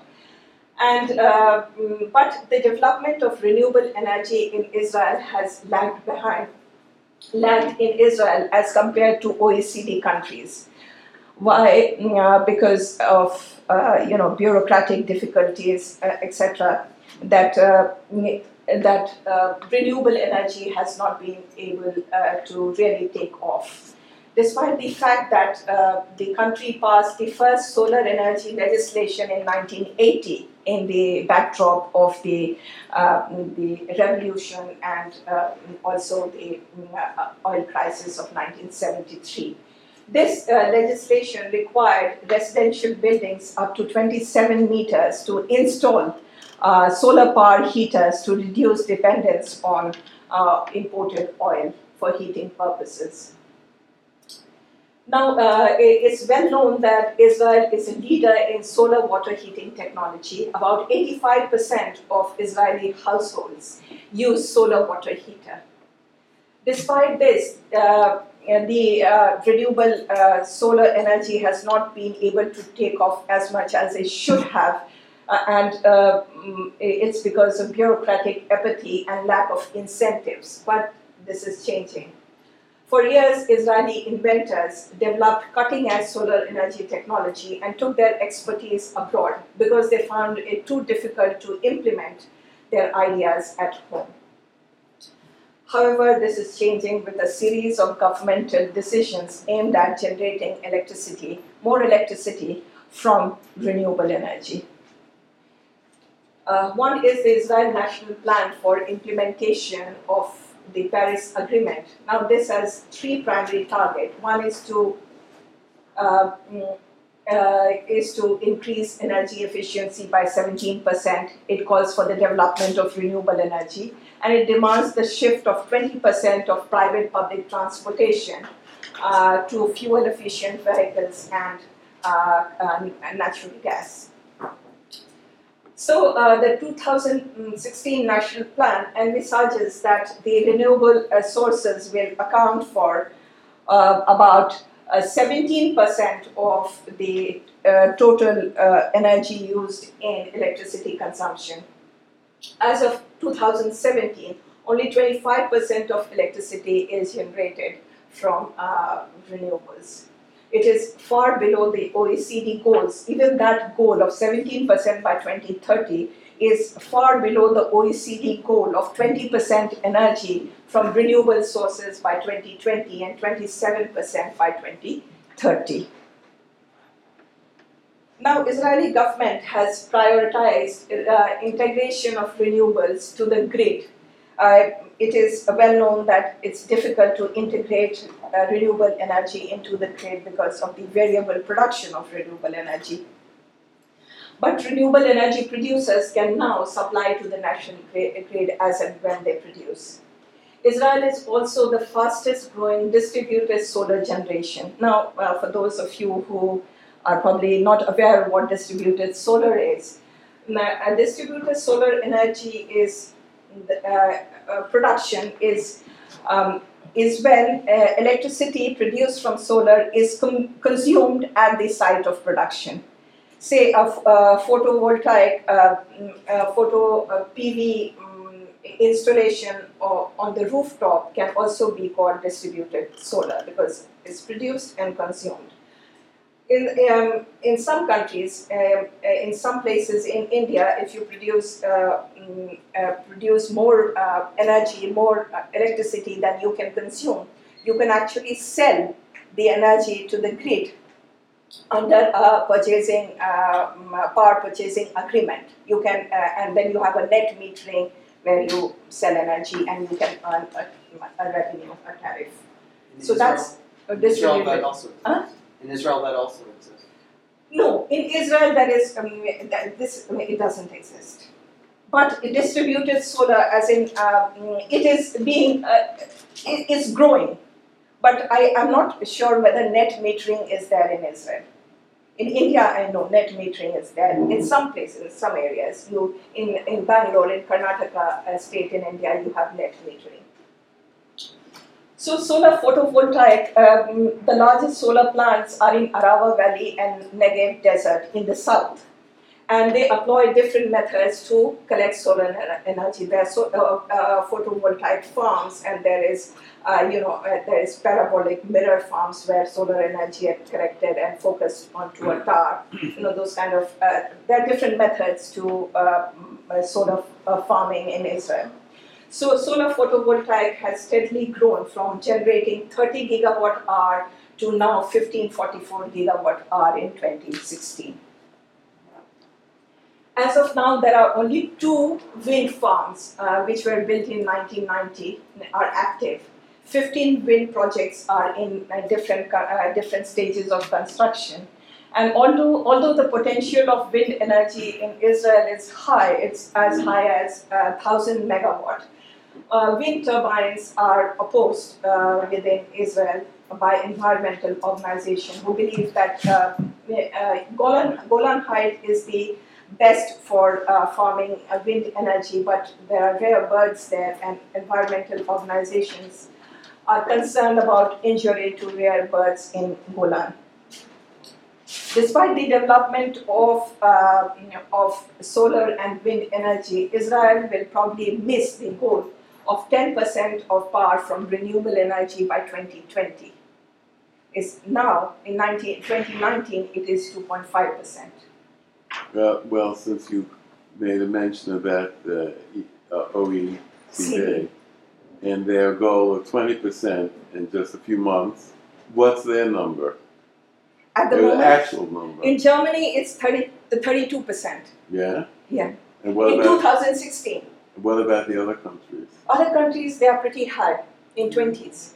And mm, but the development of renewable energy in Israel has lagged behind, lagged in Israel as compared to OECD countries. Why? Mm, because of uh, you know, bureaucratic difficulties, uh, etc., that uh, that uh, renewable energy has not been able uh, to really take off. Despite the fact that uh, the country passed the first solar energy legislation in 1980 in the backdrop of the, the revolution and also the oil crisis of 1973. This uh, legislation required residential buildings up to 27 meters to install uh, solar power heaters to reduce dependence on uh, imported oil for heating purposes. Now, uh, it's well known that Israel is a leader in solar water heating technology. About 85% of Israeli households use solar water heater. Despite this, uh, the uh, renewable uh, solar energy has not been able to take off as much as it should have. Uh, and uh, mm, it's because of bureaucratic apathy and lack of incentives. But this is changing. For years, Israeli inventors developed cutting edge solar energy technology and took their expertise abroad because they found it too difficult to implement their ideas at home. However, this is changing with a series of governmental decisions aimed at generating electricity, more electricity from renewable energy. Uh, one is the Israel National Plan for Implementation of the Paris Agreement. Now, this has three primary targets. One is to uh, mm, uh, is to increase energy efficiency by 17%. It calls for the development of renewable energy and it demands the shift of 20% of private public transportation uh, to fuel efficient vehicles and uh, uh, natural gas. So, uh, the 2016 National Plan envisages that the renewable uh, sources will account for about Uh, 17% of the uh, total uh, energy used in electricity consumption. As of 2017, only 25% of electricity is generated from uh, renewables. It is far below the OECD goals. Even that goal of 17% by 2030 is far below the OECD goal of 20% energy from renewable sources by 2020 and 27% by 2030. Now, Israeli government has prioritized uh, integration of renewables to the grid. Uh, it is well known that it's difficult to integrate uh, renewable energy into the grid because of the variable production of renewable energy. But renewable energy producers can now supply to the national grid as and when they produce. Israel is also the fastest growing distributed solar generation. Now, uh, for those of you who are probably not aware of what distributed solar is, now, distributed solar energy is uh, uh, production is um, is when uh, electricity produced from solar is consumed at the site of production. Say a photovoltaic, uh, mm, a photo a PV um, installation on the rooftop can also be called distributed solar because it's produced and consumed. In, um, in some countries, um, uh, in some places in India, if you produce uh, mm, uh, produce more uh, energy, more uh, electricity than you can consume, you can actually sell the energy to the grid under a purchasing mm, power purchasing agreement. You can, and then you have a net metering where you sell energy and you can earn a, a revenue, a tariff. So that's a distributed. Huh? In Israel, that also exists. No, in Israel, that is um, that this it doesn't exist. But distributed solar, as in uh, it is being uh, it is growing, but I am not sure whether net metering is there in Israel. In India, I know net metering is there. In some places, in some areas, you in in Bangalore, in Karnataka uh, state in India, you have net metering. So solar photovoltaic, um, the largest solar plants are in Arava Valley and Negev Desert in the south. And they employ different methods to collect solar energy. There are so, uh, uh, photovoltaic farms, and there is, uh, you know, uh, there is parabolic mirror farms where solar energy is collected and focused onto a tower. You know, those kind of. Uh, there are different methods to uh, solar farming in Israel. So solar photovoltaic has steadily grown from generating 30 gigawatt hour to now 1544 gigawatt hour in 2016. As of now, there are only two wind farms uh, which were built in 1990 are active. 15 wind projects are in uh, different, uh, different stages of construction. And although, although the potential of wind energy in Israel is high, it's as high as 1,000 uh, megawatt, uh, wind turbines are opposed uh, within Israel by environmental organizations who believe that Golan, Golan is the best for uh, farming uh, wind energy, but there are rare birds there, and environmental organizations are concerned about injury to rare birds in Golan. Despite the development of, of solar and wind energy, Israel will probably miss the goal of 10% of power from renewable energy by 2020. Is now, in 19, 2019, it is 2.5%. Uh, well, since you made a mention of that, the uh, OECD and their goal of 20% in just a few months, what's their number? At the moment, the actual number? In Germany, it's 30, the 32%. Yeah? Yeah. And what in about, 2016. What about the other countries? Other countries, they are pretty high, in 20s.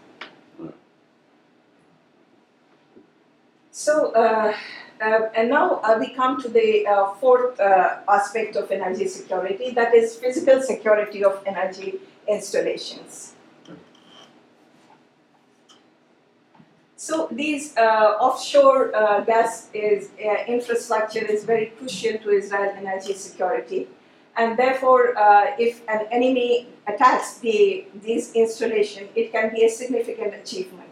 So, uh, uh, and now uh, we come to the uh, fourth uh, aspect of energy security that is physical security of energy installations. So these uh, offshore uh, gas is, infrastructure is very crucial to Israel energy security and therefore if an enemy attacks the, these installations, it can be a significant achievement.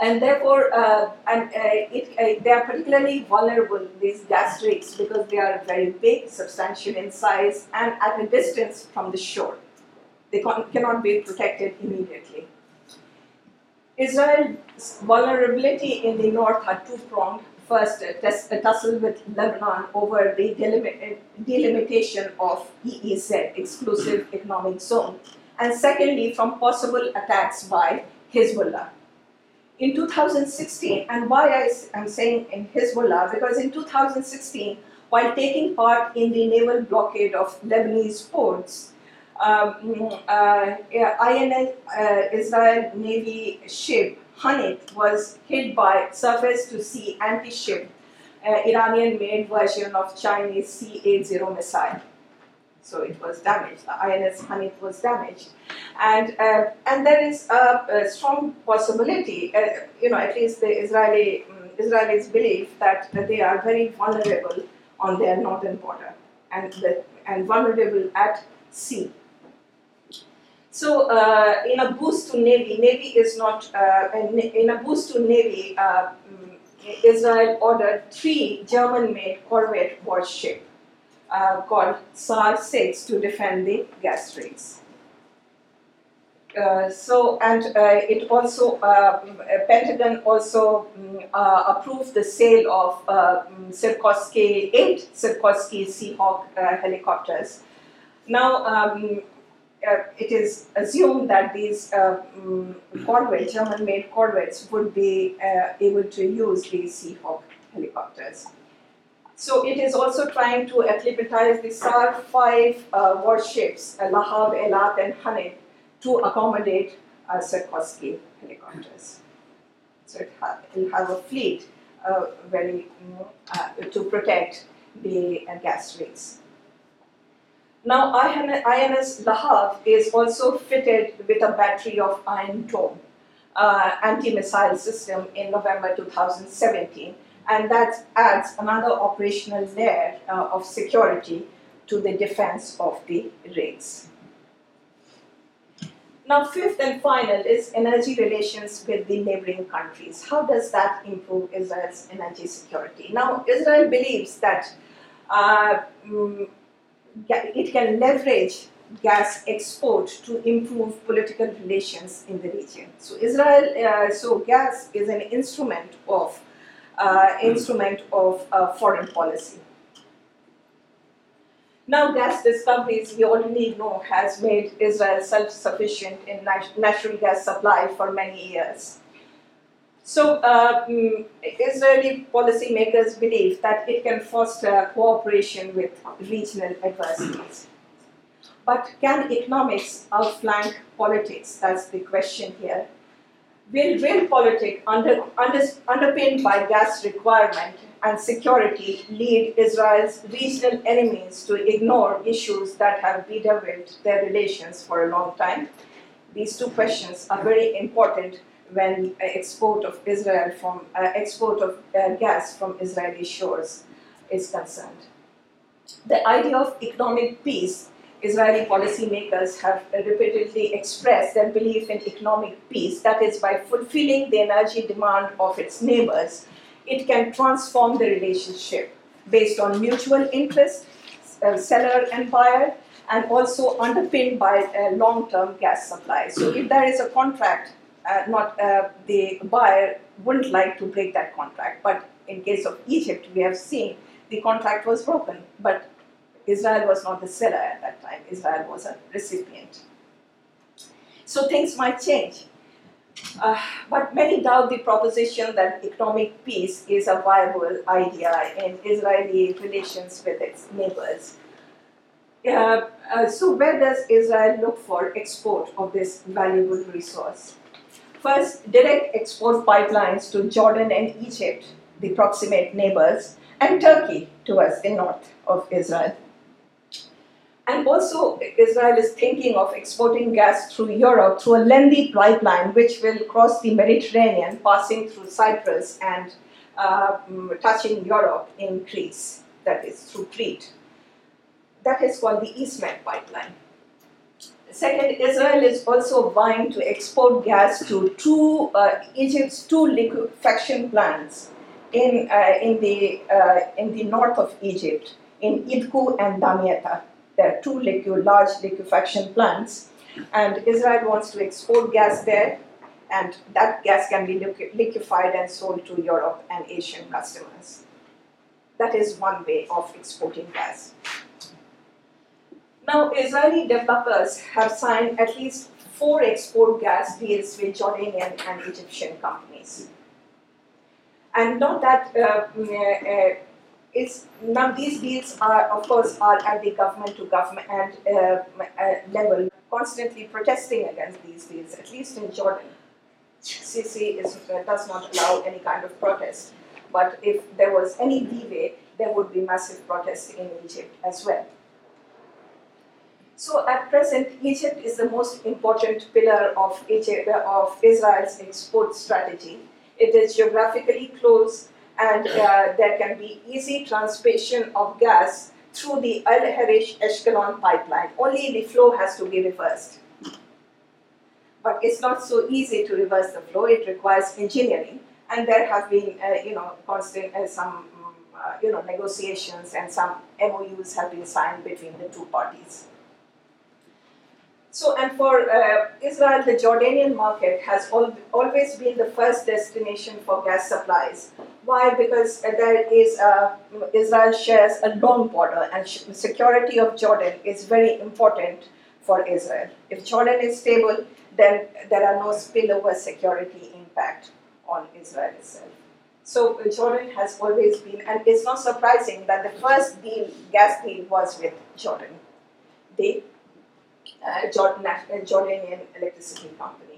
And therefore, uh, and, uh, it, uh, they are particularly vulnerable, these gas rigs, because they are very big, substantial in size, and at a distance from the shore. They con- cannot be protected immediately. Israel's vulnerability in the north are two-pronged first a, tussle with Lebanon over the delimitation of EEZ, exclusive economic zone, and secondly from possible attacks by Hezbollah. In 2016, and why I am saying in Hezbollah, because in 2016, while taking part in the naval blockade of Lebanese ports, um, uh, INS uh, Israel Navy ship Hanit was hit by surface to sea anti ship uh, Iranian made version of Chinese C 80 missile. So it was damaged. The INS Hanit was damaged. And, uh, and there is a, a strong possibility, uh, you know, at least the Israeli, um, Israelis believe that, that they are very vulnerable on their northern border and, the, and vulnerable at sea. So uh, in a boost to Navy, Navy is not, uh, in a boost to Navy, uh, mm, Israel ordered three German-made corvette warship uh, called Sa'ar 6 to defend the gas rigs. Uh, so and uh, it also Pentagon also um, approved the sale of um, Sikorsky eight Sikorsky Seahawk helicopters. Now um, uh, it is assumed that these uh, um, corvettes, German-made corvettes, would be uh, able to use these Seahawk helicopters. So it is also trying to acclimatize the Sa'ar 5 uh, warships, uh, Lahav, Eilat, and Hanit, to accommodate uh, Sikorsky helicopters. So it ha- will have a fleet uh, very, mm, to protect the gas rigs. Now INS Lahav is also fitted with a battery of Iron Dome uh, anti-missile system in November 2017 and that adds another operational layer uh, of security to the defense of the rigs. Now, fifth and final is energy relations with the neighboring countries. How does that improve Israel's energy security? Now, Israel believes that uh, mm, it can leverage gas export to improve political relations in the region. So Israel, uh, so gas is an instrument of uh, instrument of uh, foreign policy. Now, gas discoveries we already know has made Israel self-sufficient in nat- natural gas supply for many years. So, mm, Israeli policymakers believe that it can foster cooperation with regional adversaries. But can economics outflank politics? That's the question here. Will real politics, under, under, underpinned by gas requirement and security, lead Israel's regional enemies to ignore issues that have bedeviled their relations for a long time? These two questions are very important when export of Israel from uh, export of uh, gas from Israeli shores is concerned. The idea of economic peace, Israeli policymakers have repeatedly expressed their belief in economic peace, that is, by fulfilling the energy demand of its neighbors, it can transform the relationship based on mutual interest, uh, seller and buyer, and also underpinned by long term gas supply. So, if there is a contract uh, not uh, the buyer wouldn't like to break that contract. But in case of Egypt, we have seen the contract was broken, but Israel was not the seller at that time. Israel was a recipient. So things might change. Uh, but many doubt the proposition that economic peace is a viable idea in Israeli relations with its neighbors. Uh, uh, so, where does Israel look for export of this valuable resource? First, direct export pipelines to Jordan and Egypt the proximate neighbors, and Turkey to us in north of Israel. And also, Israel is thinking of exporting gas through Europe through a lengthy pipeline which will cross the Mediterranean, passing through Cyprus and uh, touching Europe in Greece, that is through Crete. That is called the EastMed pipeline. Second, Israel is also vying to export gas to two uh, Egypt's two liquefaction plants in, uh, in, the, uh, in the north of Egypt, in Idku and Damietta. There are two large liquefaction plants, and Israel wants to export gas there, and that gas can be liquefied and sold to Europe and Asian customers. That is one way of exporting gas. Now, Israeli developers have signed at least four export gas deals with Jordanian and Egyptian companies. And not that uh, mm, uh, now these deals are of course are at the government to government and uh, uh, level. Constantly protesting against these deals at least in jordan sisi is, uh, does not allow any kind of protest. But if there was any leeway there would be massive protests in egypt as well. So at present egypt is the most important pillar of, egypt, of israel's export strategy. It is geographically close and uh, there can be easy transportation of gas through the Al Arish Ashkelon pipeline. Only the flow has to be reversed. But it's not so easy to reverse the flow, it requires engineering. And there have been, uh, you know, constant uh, some, uh, you know, negotiations and some MOUs have been signed between the two parties. So, and for uh, Israel, the Jordanian market has al- always been the first destination for gas supplies. Why? Because there is Israel shares a long border, and security of Jordan is very important for Israel. If Jordan is stable, then there are no spillover security impact on Israel itself. So Jordan has always been, and it's not surprising that the first deal, gas deal, was with Jordan. They uh, Jordan, Jordanian electricity company.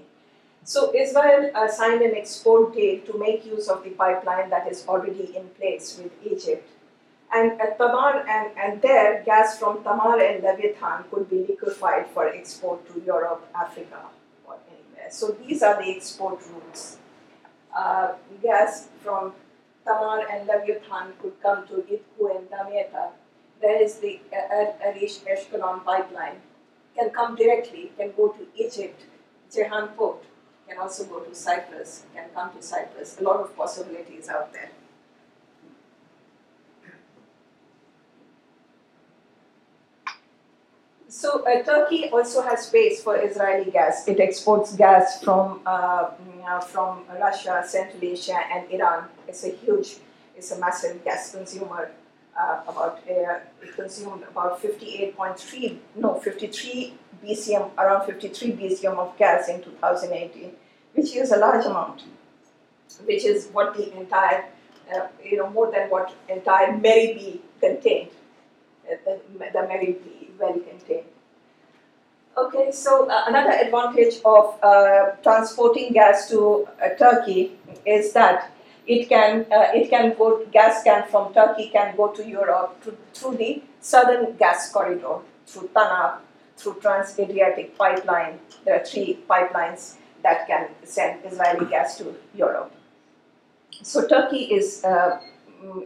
So Israel uh, signed an export deal to make use of the pipeline that is already in place with Egypt. And at Tamar and, and there, gas from Tamar and Leviathan could be liquefied for export to Europe, Africa, or anywhere. So these are the export routes. Uh, gas from Tamar and Leviathan could come to Idku and Damietta. There is the Arish Ashkelon pipeline can come directly, can go to Egypt, Ceyhan port, can also go to Cyprus, can come to Cyprus. A lot of possibilities out there. So uh, Turkey also has space for Israeli gas. It exports gas from uh, mm, from Russia, Central Asia, and Iran. It's a huge, it's a massive gas consumer uh, about uh, it consumed about 58.3 no 53 BCM around 53 BCM of gas in 2018, which is a large amount, which is what the entire uh, you know more than what entire Mari-B contained, uh, the, the Mari-B well contained. Okay, so uh, another advantage of uh, transporting gas to Turkey is that it can uh, it can go gas can from Turkey can go to Europe to, through the southern gas corridor through TANAP, through Trans-Adriatic pipeline. There are three pipelines that can send Israeli gas to Europe. So Turkey is uh,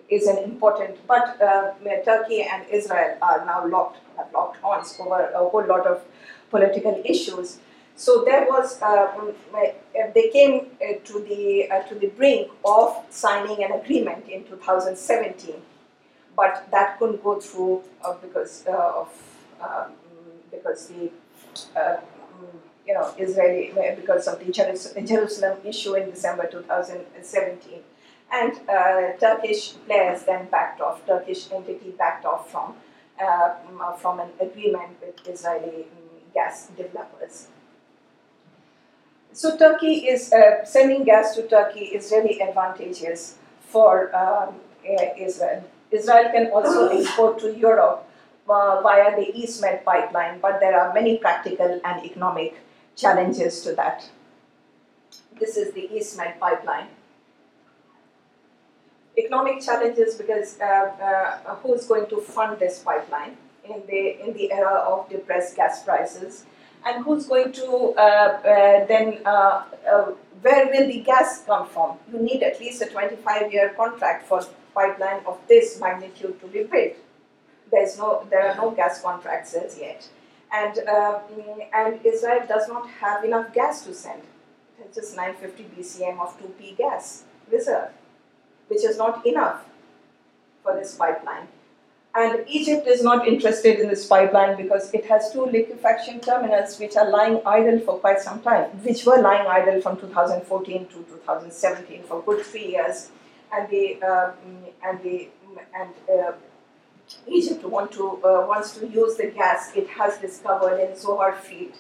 is an important, but uh, Turkey and Israel are now locked have locked horns over a whole lot of political issues. So there was, uh, um, uh, they came uh, to the uh, to the brink of signing an agreement in 2017, but that couldn't go through uh, because uh, of um, because the mm, you know Israeli because of the Jerusalem issue in December 2017, and Turkish players then backed off. Turkish entity backed off from mm, from an agreement with Israeli mm, gas developers. So Turkey is uh, sending gas to Turkey is really advantageous for um, Israel. Israel can also export to Europe uh, via the EastMed pipeline, but there are many practical and economic challenges to that. This is the EastMed pipeline. economic challenges because uh, uh, who's going to fund this pipeline in the in the era of depressed gas prices, and who's going to uh, uh, then uh, uh, where will the gas come from? You need at least a 25-year contract for pipeline of this magnitude to be built. There's no there are no gas contracts as yet, and mm, and Israel does not have enough gas to send. It's just 950 BCM of 2P gas reserve which is not enough for this pipeline. And Egypt is not interested in this pipeline because it has two liquefaction terminals which are lying idle for quite some time, which were lying idle from 2014 to 2017 for good three years. And the uh, and the and uh, Egypt want to uh, wants to use the gas it has discovered in Zohr field.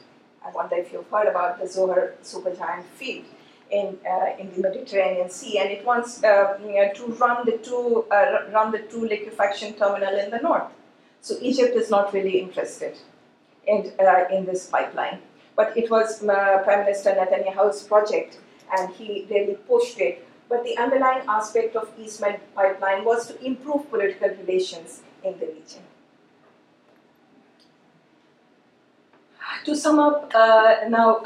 I wonder if you've heard about the Zohr supergiant field in, uh, in the Mediterranean Sea, and it wants uh, to run the two uh, run the two liquefaction terminal in the north. So Egypt is not really interested in uh, in this pipeline, but it was uh, Prime Minister Netanyahu's project, and he really pushed it. But the underlying aspect of East Med pipeline was to improve political relations in the region. To sum up uh, now,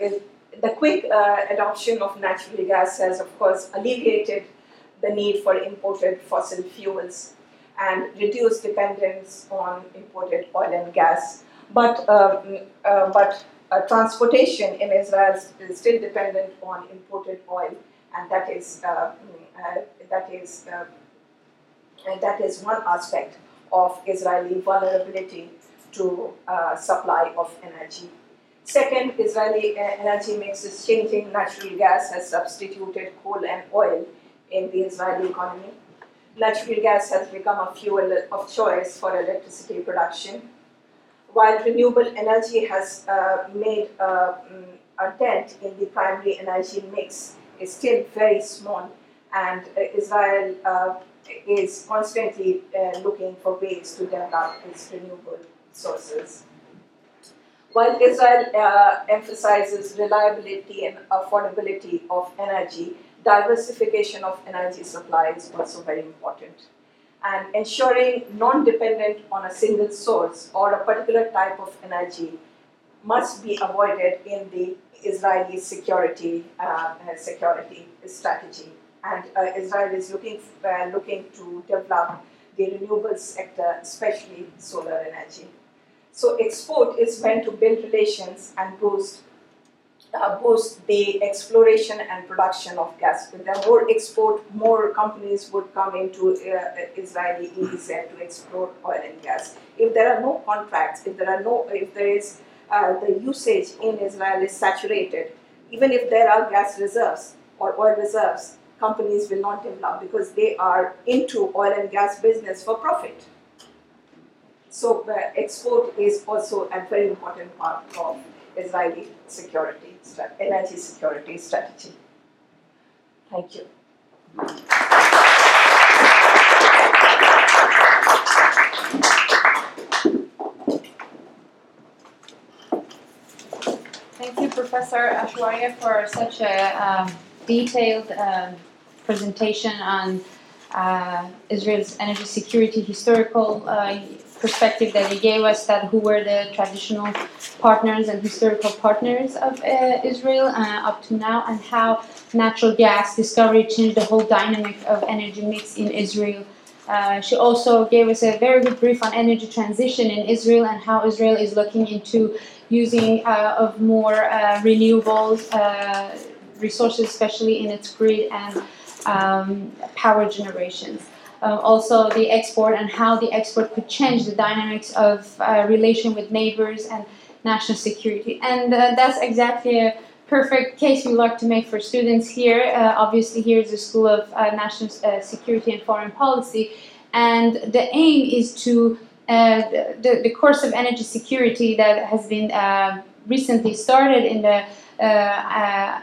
with the quick uh, adoption of natural gas has, of course, alleviated the need for imported fossil fuels and reduced dependence on imported oil and gas. But, um, uh, but uh, transportation in Israel is still dependent on imported oil, and that is, uh, uh, that is, uh, and that is one aspect of Israeli vulnerability to supply of energy Second, Israeli energy mix is changing. Natural gas has substituted coal and oil in the Israeli economy. Natural gas has become a fuel of choice for electricity production. While renewable energy has uh, made uh, a dent in the primary energy mix, it's still very small, and uh, Israel uh, is constantly uh, looking for ways to develop its renewable sources. While Israel uh, emphasizes reliability and affordability of energy, diversification of energy supply is also very important. And ensuring non-dependent on a single source or a particular type of energy must be avoided in the Israeli security uh, security strategy. And uh, Israel is looking uh, looking to develop the renewable sector, especially solar energy. So export is meant to build relations and boost uh, boost the exploration and production of gas. With the more export, more companies would come into uh, Israeli EEZ to explore oil and gas. If there are no contracts, if there are no, if there is uh, the usage in Israel is saturated, even if there are gas reserves or oil reserves, companies will not develop because they are into oil and gas business for profit. So export is also a very important part of Israeli security, energy security strategy. Thank you. Thank you, Professor Ashwarya, for such a um, detailed um, presentation on uh, Israel's energy security historical uh, perspective that he gave us that who were the traditional partners and historical partners of uh, Israel uh, up to now, and how natural gas discovery changed the whole dynamic of energy mix in Israel. Uh, she also gave us a very good brief on energy transition in Israel and how Israel is looking into using uh, of more uh, renewables uh, resources, especially in its grid and um, power generations uh, also the export and how the export could change the dynamics of uh, relation with neighbors and national security. And uh, that's exactly a perfect case we like to make for students here. Uh, obviously, here is the School of uh, National uh, Security and Foreign Policy, and the aim is to the, the course of energy security that has been recently started in the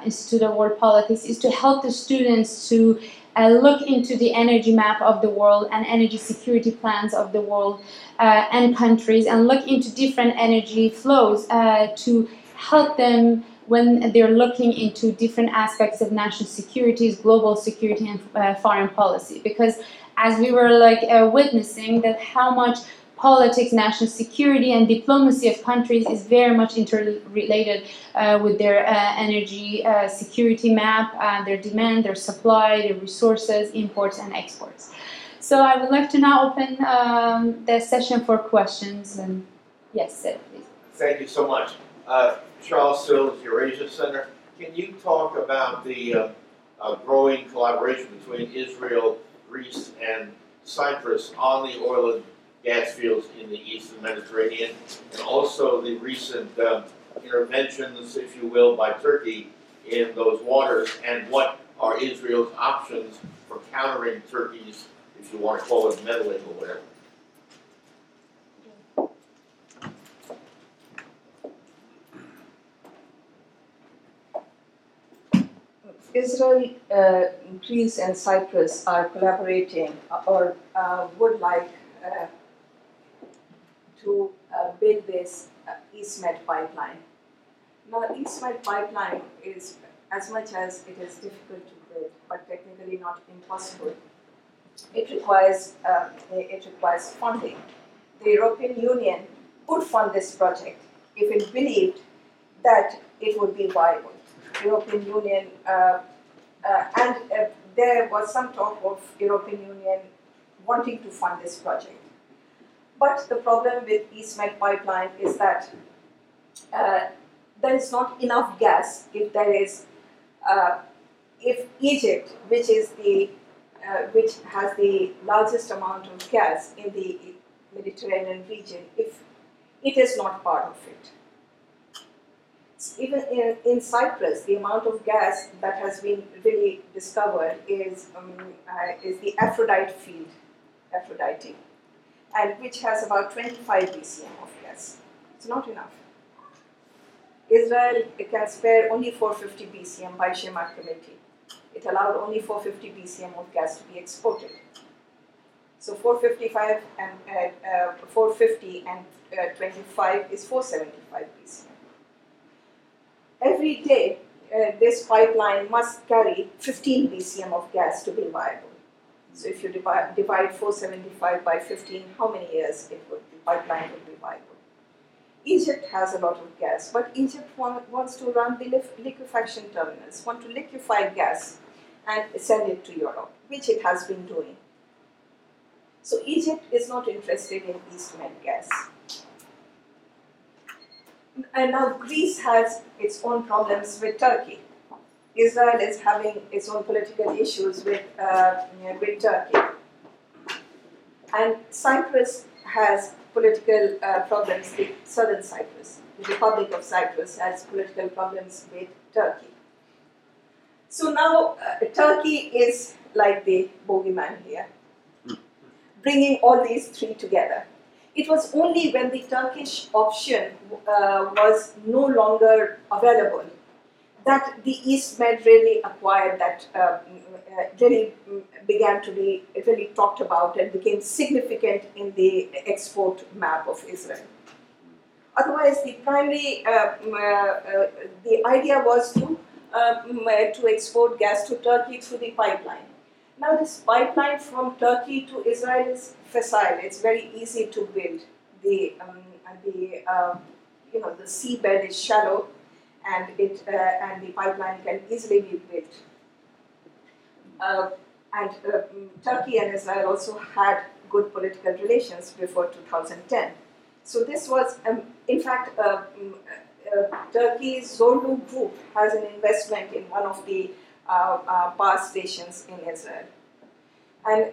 Institute of World Politics is to help the students to uh, look into the energy map of the world and energy security plans of the world uh, and countries and look into different energy flows uh, to help them when they're looking into different aspects of national security, global security, and uh, foreign policy. Because as we were like uh, witnessing, that how much politics, national security, and diplomacy of countries is very much interrelated uh, with their uh, energy uh, security map, uh, their demand, their supply, their resources, imports, and exports. So I would like to now open um, the session for questions. And yes, Sid, please. Thank you so much. Uh, Charles Sills, Eurasia Center. Can you talk about the uh, growing collaboration between Israel, Greece, and Cyprus on the oil and gas fields in the eastern Mediterranean, and also the recent uh, interventions, if you will, by Turkey in those waters, and what are Israel's options for countering Turkey's, if you want to call it meddling or whatever? Israel, uh, Greece, and Cyprus are collaborating or uh, would like uh, to uh, build this uh, EastMed pipeline. Now, EastMed pipeline is, as much as it is difficult to build, but technically not impossible, it requires, uh, it requires funding. The European Union would fund this project if it believed that it would be viable. The European Union, uh, uh, and uh, there was some talk of European Union wanting to fund this project. But the problem with EastMed pipeline is that uh, there is not enough gas if there is, uh, if Egypt, which is the, uh, which has the largest amount of gas in the Mediterranean region, if it is not part of it. Even in, in Cyprus, the amount of gas that has been really discovered is, um, uh, is the Aphrodite field, Aphrodite and which has about 25 BCM of gas. It's not enough. Israel can spare only 450 BCM by Zemach Committee. It allowed only 450 BCM of gas to be exported. So 455 and uh, uh, 450 and uh, 25 is 475 BCM. Every day, uh, this pipeline must carry 15 BCM of gas to be viable. So if you divide, divide 475 by 15, how many years it would the pipeline would be viable? Egypt has a lot of gas, but Egypt want, wants to run the liquefaction terminals, want to liquefy gas and send it to Europe, which it has been doing. So Egypt is not interested in East Med gas. And now Greece has its own problems with Turkey. Israel is having its own political issues with, uh, with Turkey. And Cyprus has political uh, problems with southern Cyprus. The Republic of Cyprus has political problems with Turkey. So now uh, Turkey is like the bogeyman here, bringing all these three together. It was only when the Turkish option uh, was no longer available that the East Med really acquired that, uh, uh, really began to be really talked about and became significant in the export map of Israel. Otherwise, the primary, uh, uh, the idea was to, to export gas to Turkey through the pipeline. Now, this pipeline from Turkey to Israel is facile. It's very easy to build. The, um, the, uh, you know, the seabed is shallow and it uh, and the pipeline can easily be built. Uh, and uh, Turkey and Israel also had good political relations before 2010. So this was, um, in fact, uh, mm, uh, Turkey's Zorlu group has an investment in one of the uh, power stations in Israel. And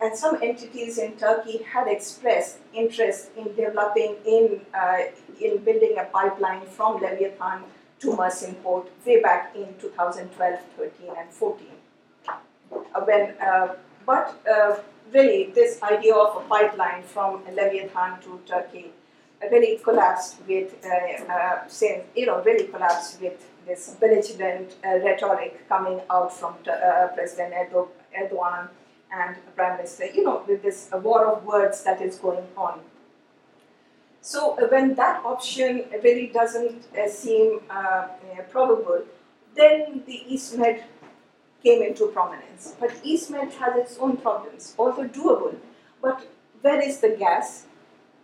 and some entities in Turkey had expressed interest in developing in, uh, in building a pipeline from Leviathan to Mersin Port way back in 2012, 13, and 14. Uh, when, uh, but uh, really, this idea of a pipeline from Leviathan to Turkey really collapsed with, uh, you know, really collapsed with this belligerent rhetoric coming out from President Erdogan and Prime Minister, you know, with this war of words that is going on. So uh, when that option really doesn't uh, seem uh, probable, then the EastMed came into prominence. But EastMed has its own problems, although doable. But where is the gas?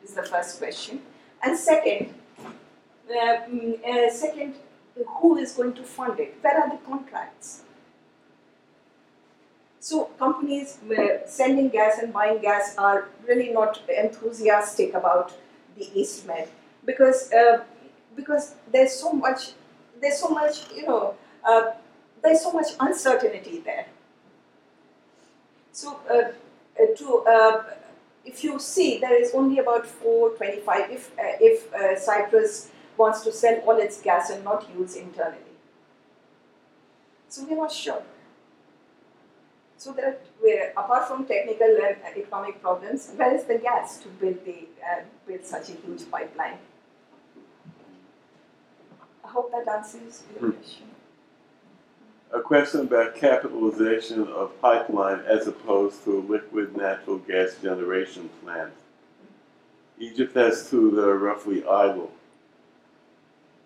Is the first question. And second, uh, mm, uh, second, who is going to fund it? Where are the contracts? So companies uh, sending gas and buying gas are really not enthusiastic about the EastMed because uh, because there's so much there's so much you know uh, there's so much uncertainty there. So uh, uh, to uh, if you see there is only about 425 if if Cyprus wants to sell all its gas and not use internally. So we're not sure. So that we're, apart from technical and economic problems, where is the gas to build the uh, build such a huge pipeline? I hope that answers your Hmm. question. A question about capitalization of pipeline as opposed to a liquid natural gas generation plant. Egypt has two that are roughly idle.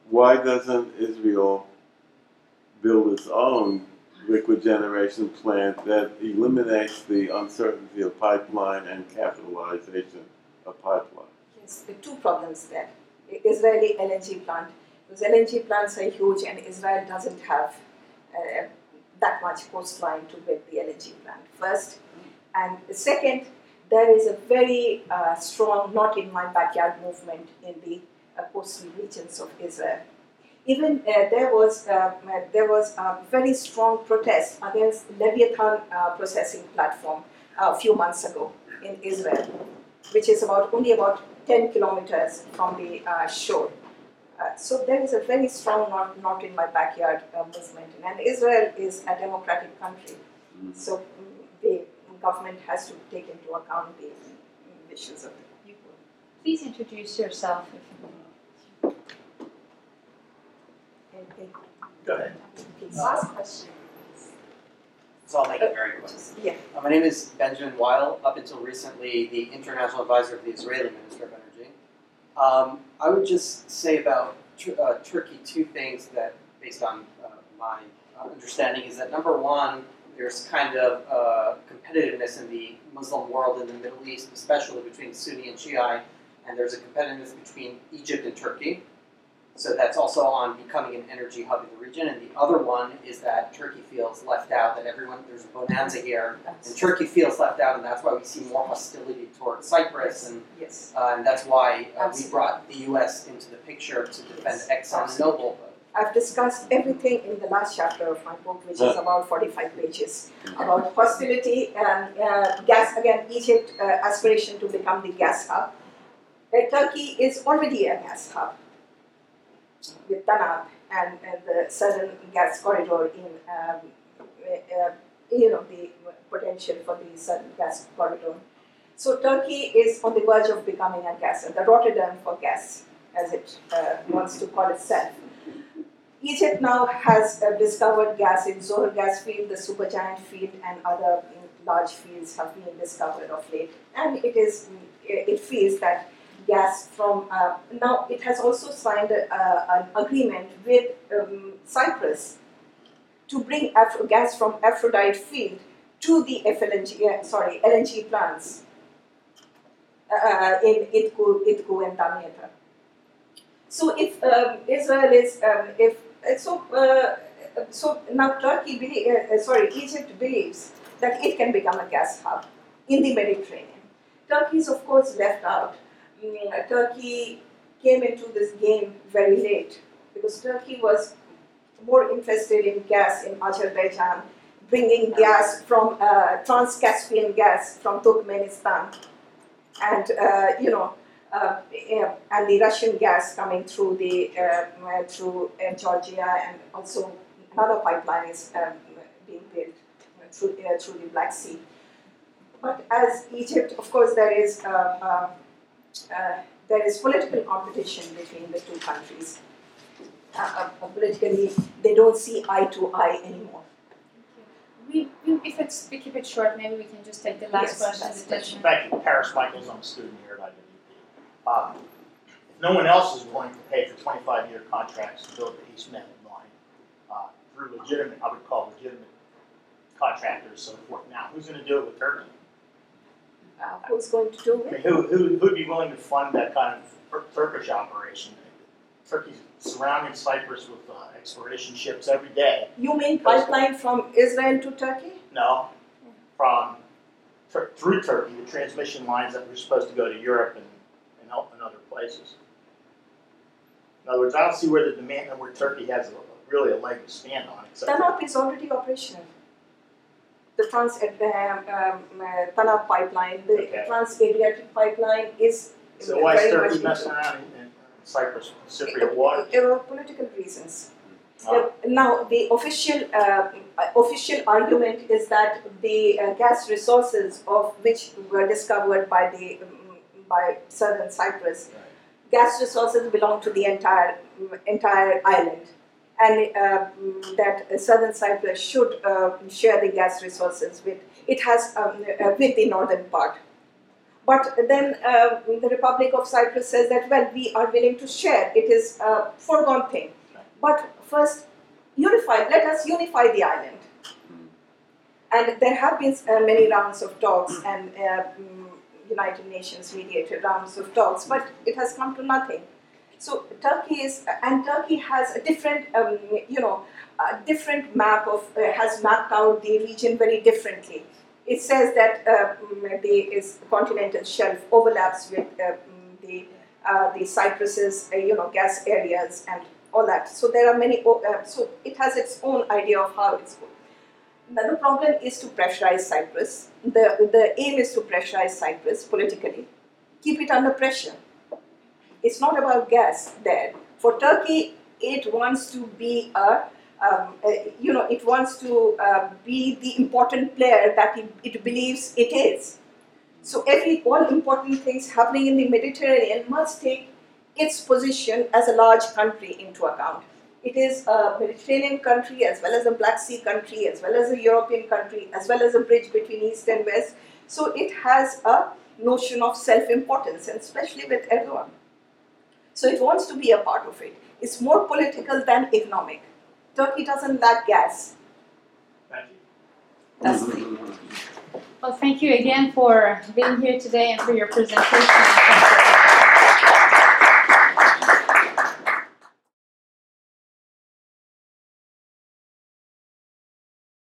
Why doesn't Israel build its own liquid generation plant that eliminates the uncertainty of pipeline and capitalization of pipeline? Yes, the two problems there. Israeli LNG plant. Those LNG plants are huge and Israel doesn't have uh, that much coastline to build the LNG plant, first. And second, there is a very uh, strong not in my backyard movement in the uh, coastal regions of Israel. Even uh, there was uh, there was a very strong protest against Leviathan uh, processing platform a few months ago in Israel, which is about only about 10 kilometers from the uh, shore. Uh, so there is a very strong not, not in my backyard uh, movement, and Israel is a democratic country, so mm, the government has to take into account the mm, wishes of the people. Please introduce yourself. If you And they- Go ahead. Last question. So I'll make it very quick. Yeah. Uh, my name is Benjamin Weil, up until recently the international advisor of the Israeli Minister of Energy. Um, I would just say about uh, Turkey two things that, based on uh, my uh, understanding, is that number one, there's kind of uh, competitiveness in the Muslim world in the Middle East, especially between Sunni and Shiite, and there's a competitiveness between Egypt and Turkey. So that's also on becoming an energy hub in the region. And the other one is that Turkey feels left out, that everyone, there's a bonanza here, and Turkey feels left out, and that's why we see more hostility toward Cyprus, and, Yes. uh, and that's why uh, we brought the US into the picture to defend Yes, Exxon and Mobil. I've discussed everything in the last chapter of my book, which is about 45 pages, about hostility and uh, gas. Again, Egypt uh, aspiration to become the gas hub. Uh, Turkey is already a gas hub with TANAP and, and the southern gas corridor in, um, uh, you know, the potential for the southern gas corridor. So Turkey is on the verge of becoming a gas, the Rotterdam for gas, as it uh, wants to call itself. Egypt now has uh, discovered gas in Zohr gas field, the supergiant field, and other large fields have been discovered of late. And it is, it feels that gas from uh, now it has also signed a, a, an agreement with um, Cyprus to bring Afro- gas from Aphrodite field to the FLNG, uh, sorry, LNG plants uh, in Idku, Idku and Damietta. So if um, Israel is, um, if uh, so, uh, so now Turkey, uh, uh, sorry, Egypt believes that it can become a gas hub in the Mediterranean. Turkey is of course left out. Turkey came into this game very late because Turkey was more interested in gas in Azerbaijan, bringing gas from uh, Trans-Caspian gas from Turkmenistan, and uh, you know, uh, and the Russian gas coming through the uh, uh, through uh, Georgia, and also another pipeline is um, being built through through the Black Sea. But as Egypt, of course, there is uh, uh, uh, there is political competition between the two countries. Uh, uh, politically, they don't see eye to eye anymore. we, we, if it's we keep it short, maybe we can just take the last Yes, question. last the question. Thank you, Paris Michaels, I'm a student here at IWP. Um, no one else is willing to pay for twenty-five year contracts to build the East Med line, uh, through legitimate, I would call legitimate contractors, so forth. Now, who's gonna do it with Turkey? Uh, who's going to do it? who, who, who'd be willing to fund that kind of Turkish operation? Turkey's surrounding Cyprus with, uh, exploration ships every day. You mean pipeline from Israel to Turkey? No, from, Tur- through Turkey, the transmission lines that were supposed to go to Europe and, and help in other places. In other words, I don't see where the demand, where Turkey has a- really a leg to stand on, TANAP is already operational. The Trans um, um, uh, pipeline, the Okay. Trans Adriatic pipeline is So why is Turkey messing around in, in Cyprus, Cypriot waters? Uh, political reasons. Uh, Uh, now, the official uh, official argument is that the uh, gas resources of which were discovered by the um, by southern Cyprus, gas resources belong to the entire entire island, and uh, mm, that southern Cyprus should uh, share the gas resources with it has um, uh, with the northern part. But then uh, the Republic of Cyprus says that well we are willing to share. It is a foregone thing. But first, unify. Let us unify the island. And there have been uh, many rounds of talks and uh, mm, United Nations mediated rounds of talks, but it has come to nothing. So Turkey is, and Turkey has a different, um, you know, different map of uh, has mapped out the region very differently. It says that mm, the continental shelf overlaps with mm, the uh, the Cyprus's, uh, you know, gas areas and all that. So there are many. Uh, so it has its own idea of how it's going. Now the problem is to pressurize Cyprus. The the aim is to pressurize Cyprus politically, keep it under pressure. It's not about gas there. For Turkey, it wants to be a um, you know, it wants to uh, be the important player that it, it believes it is. So every all important things happening in the Mediterranean must take its position as a large country into account. It is a Mediterranean country as well as a Black Sea country, as well as a European country, as well as a bridge between East and West. So it has a notion of self-importance, and especially with Erdogan. So it wants to be a part of it. It's more political than economic. Turkey doesn't lack gas. Thank you. That's mm-hmm. Well, thank you again for being here today and for your presentation.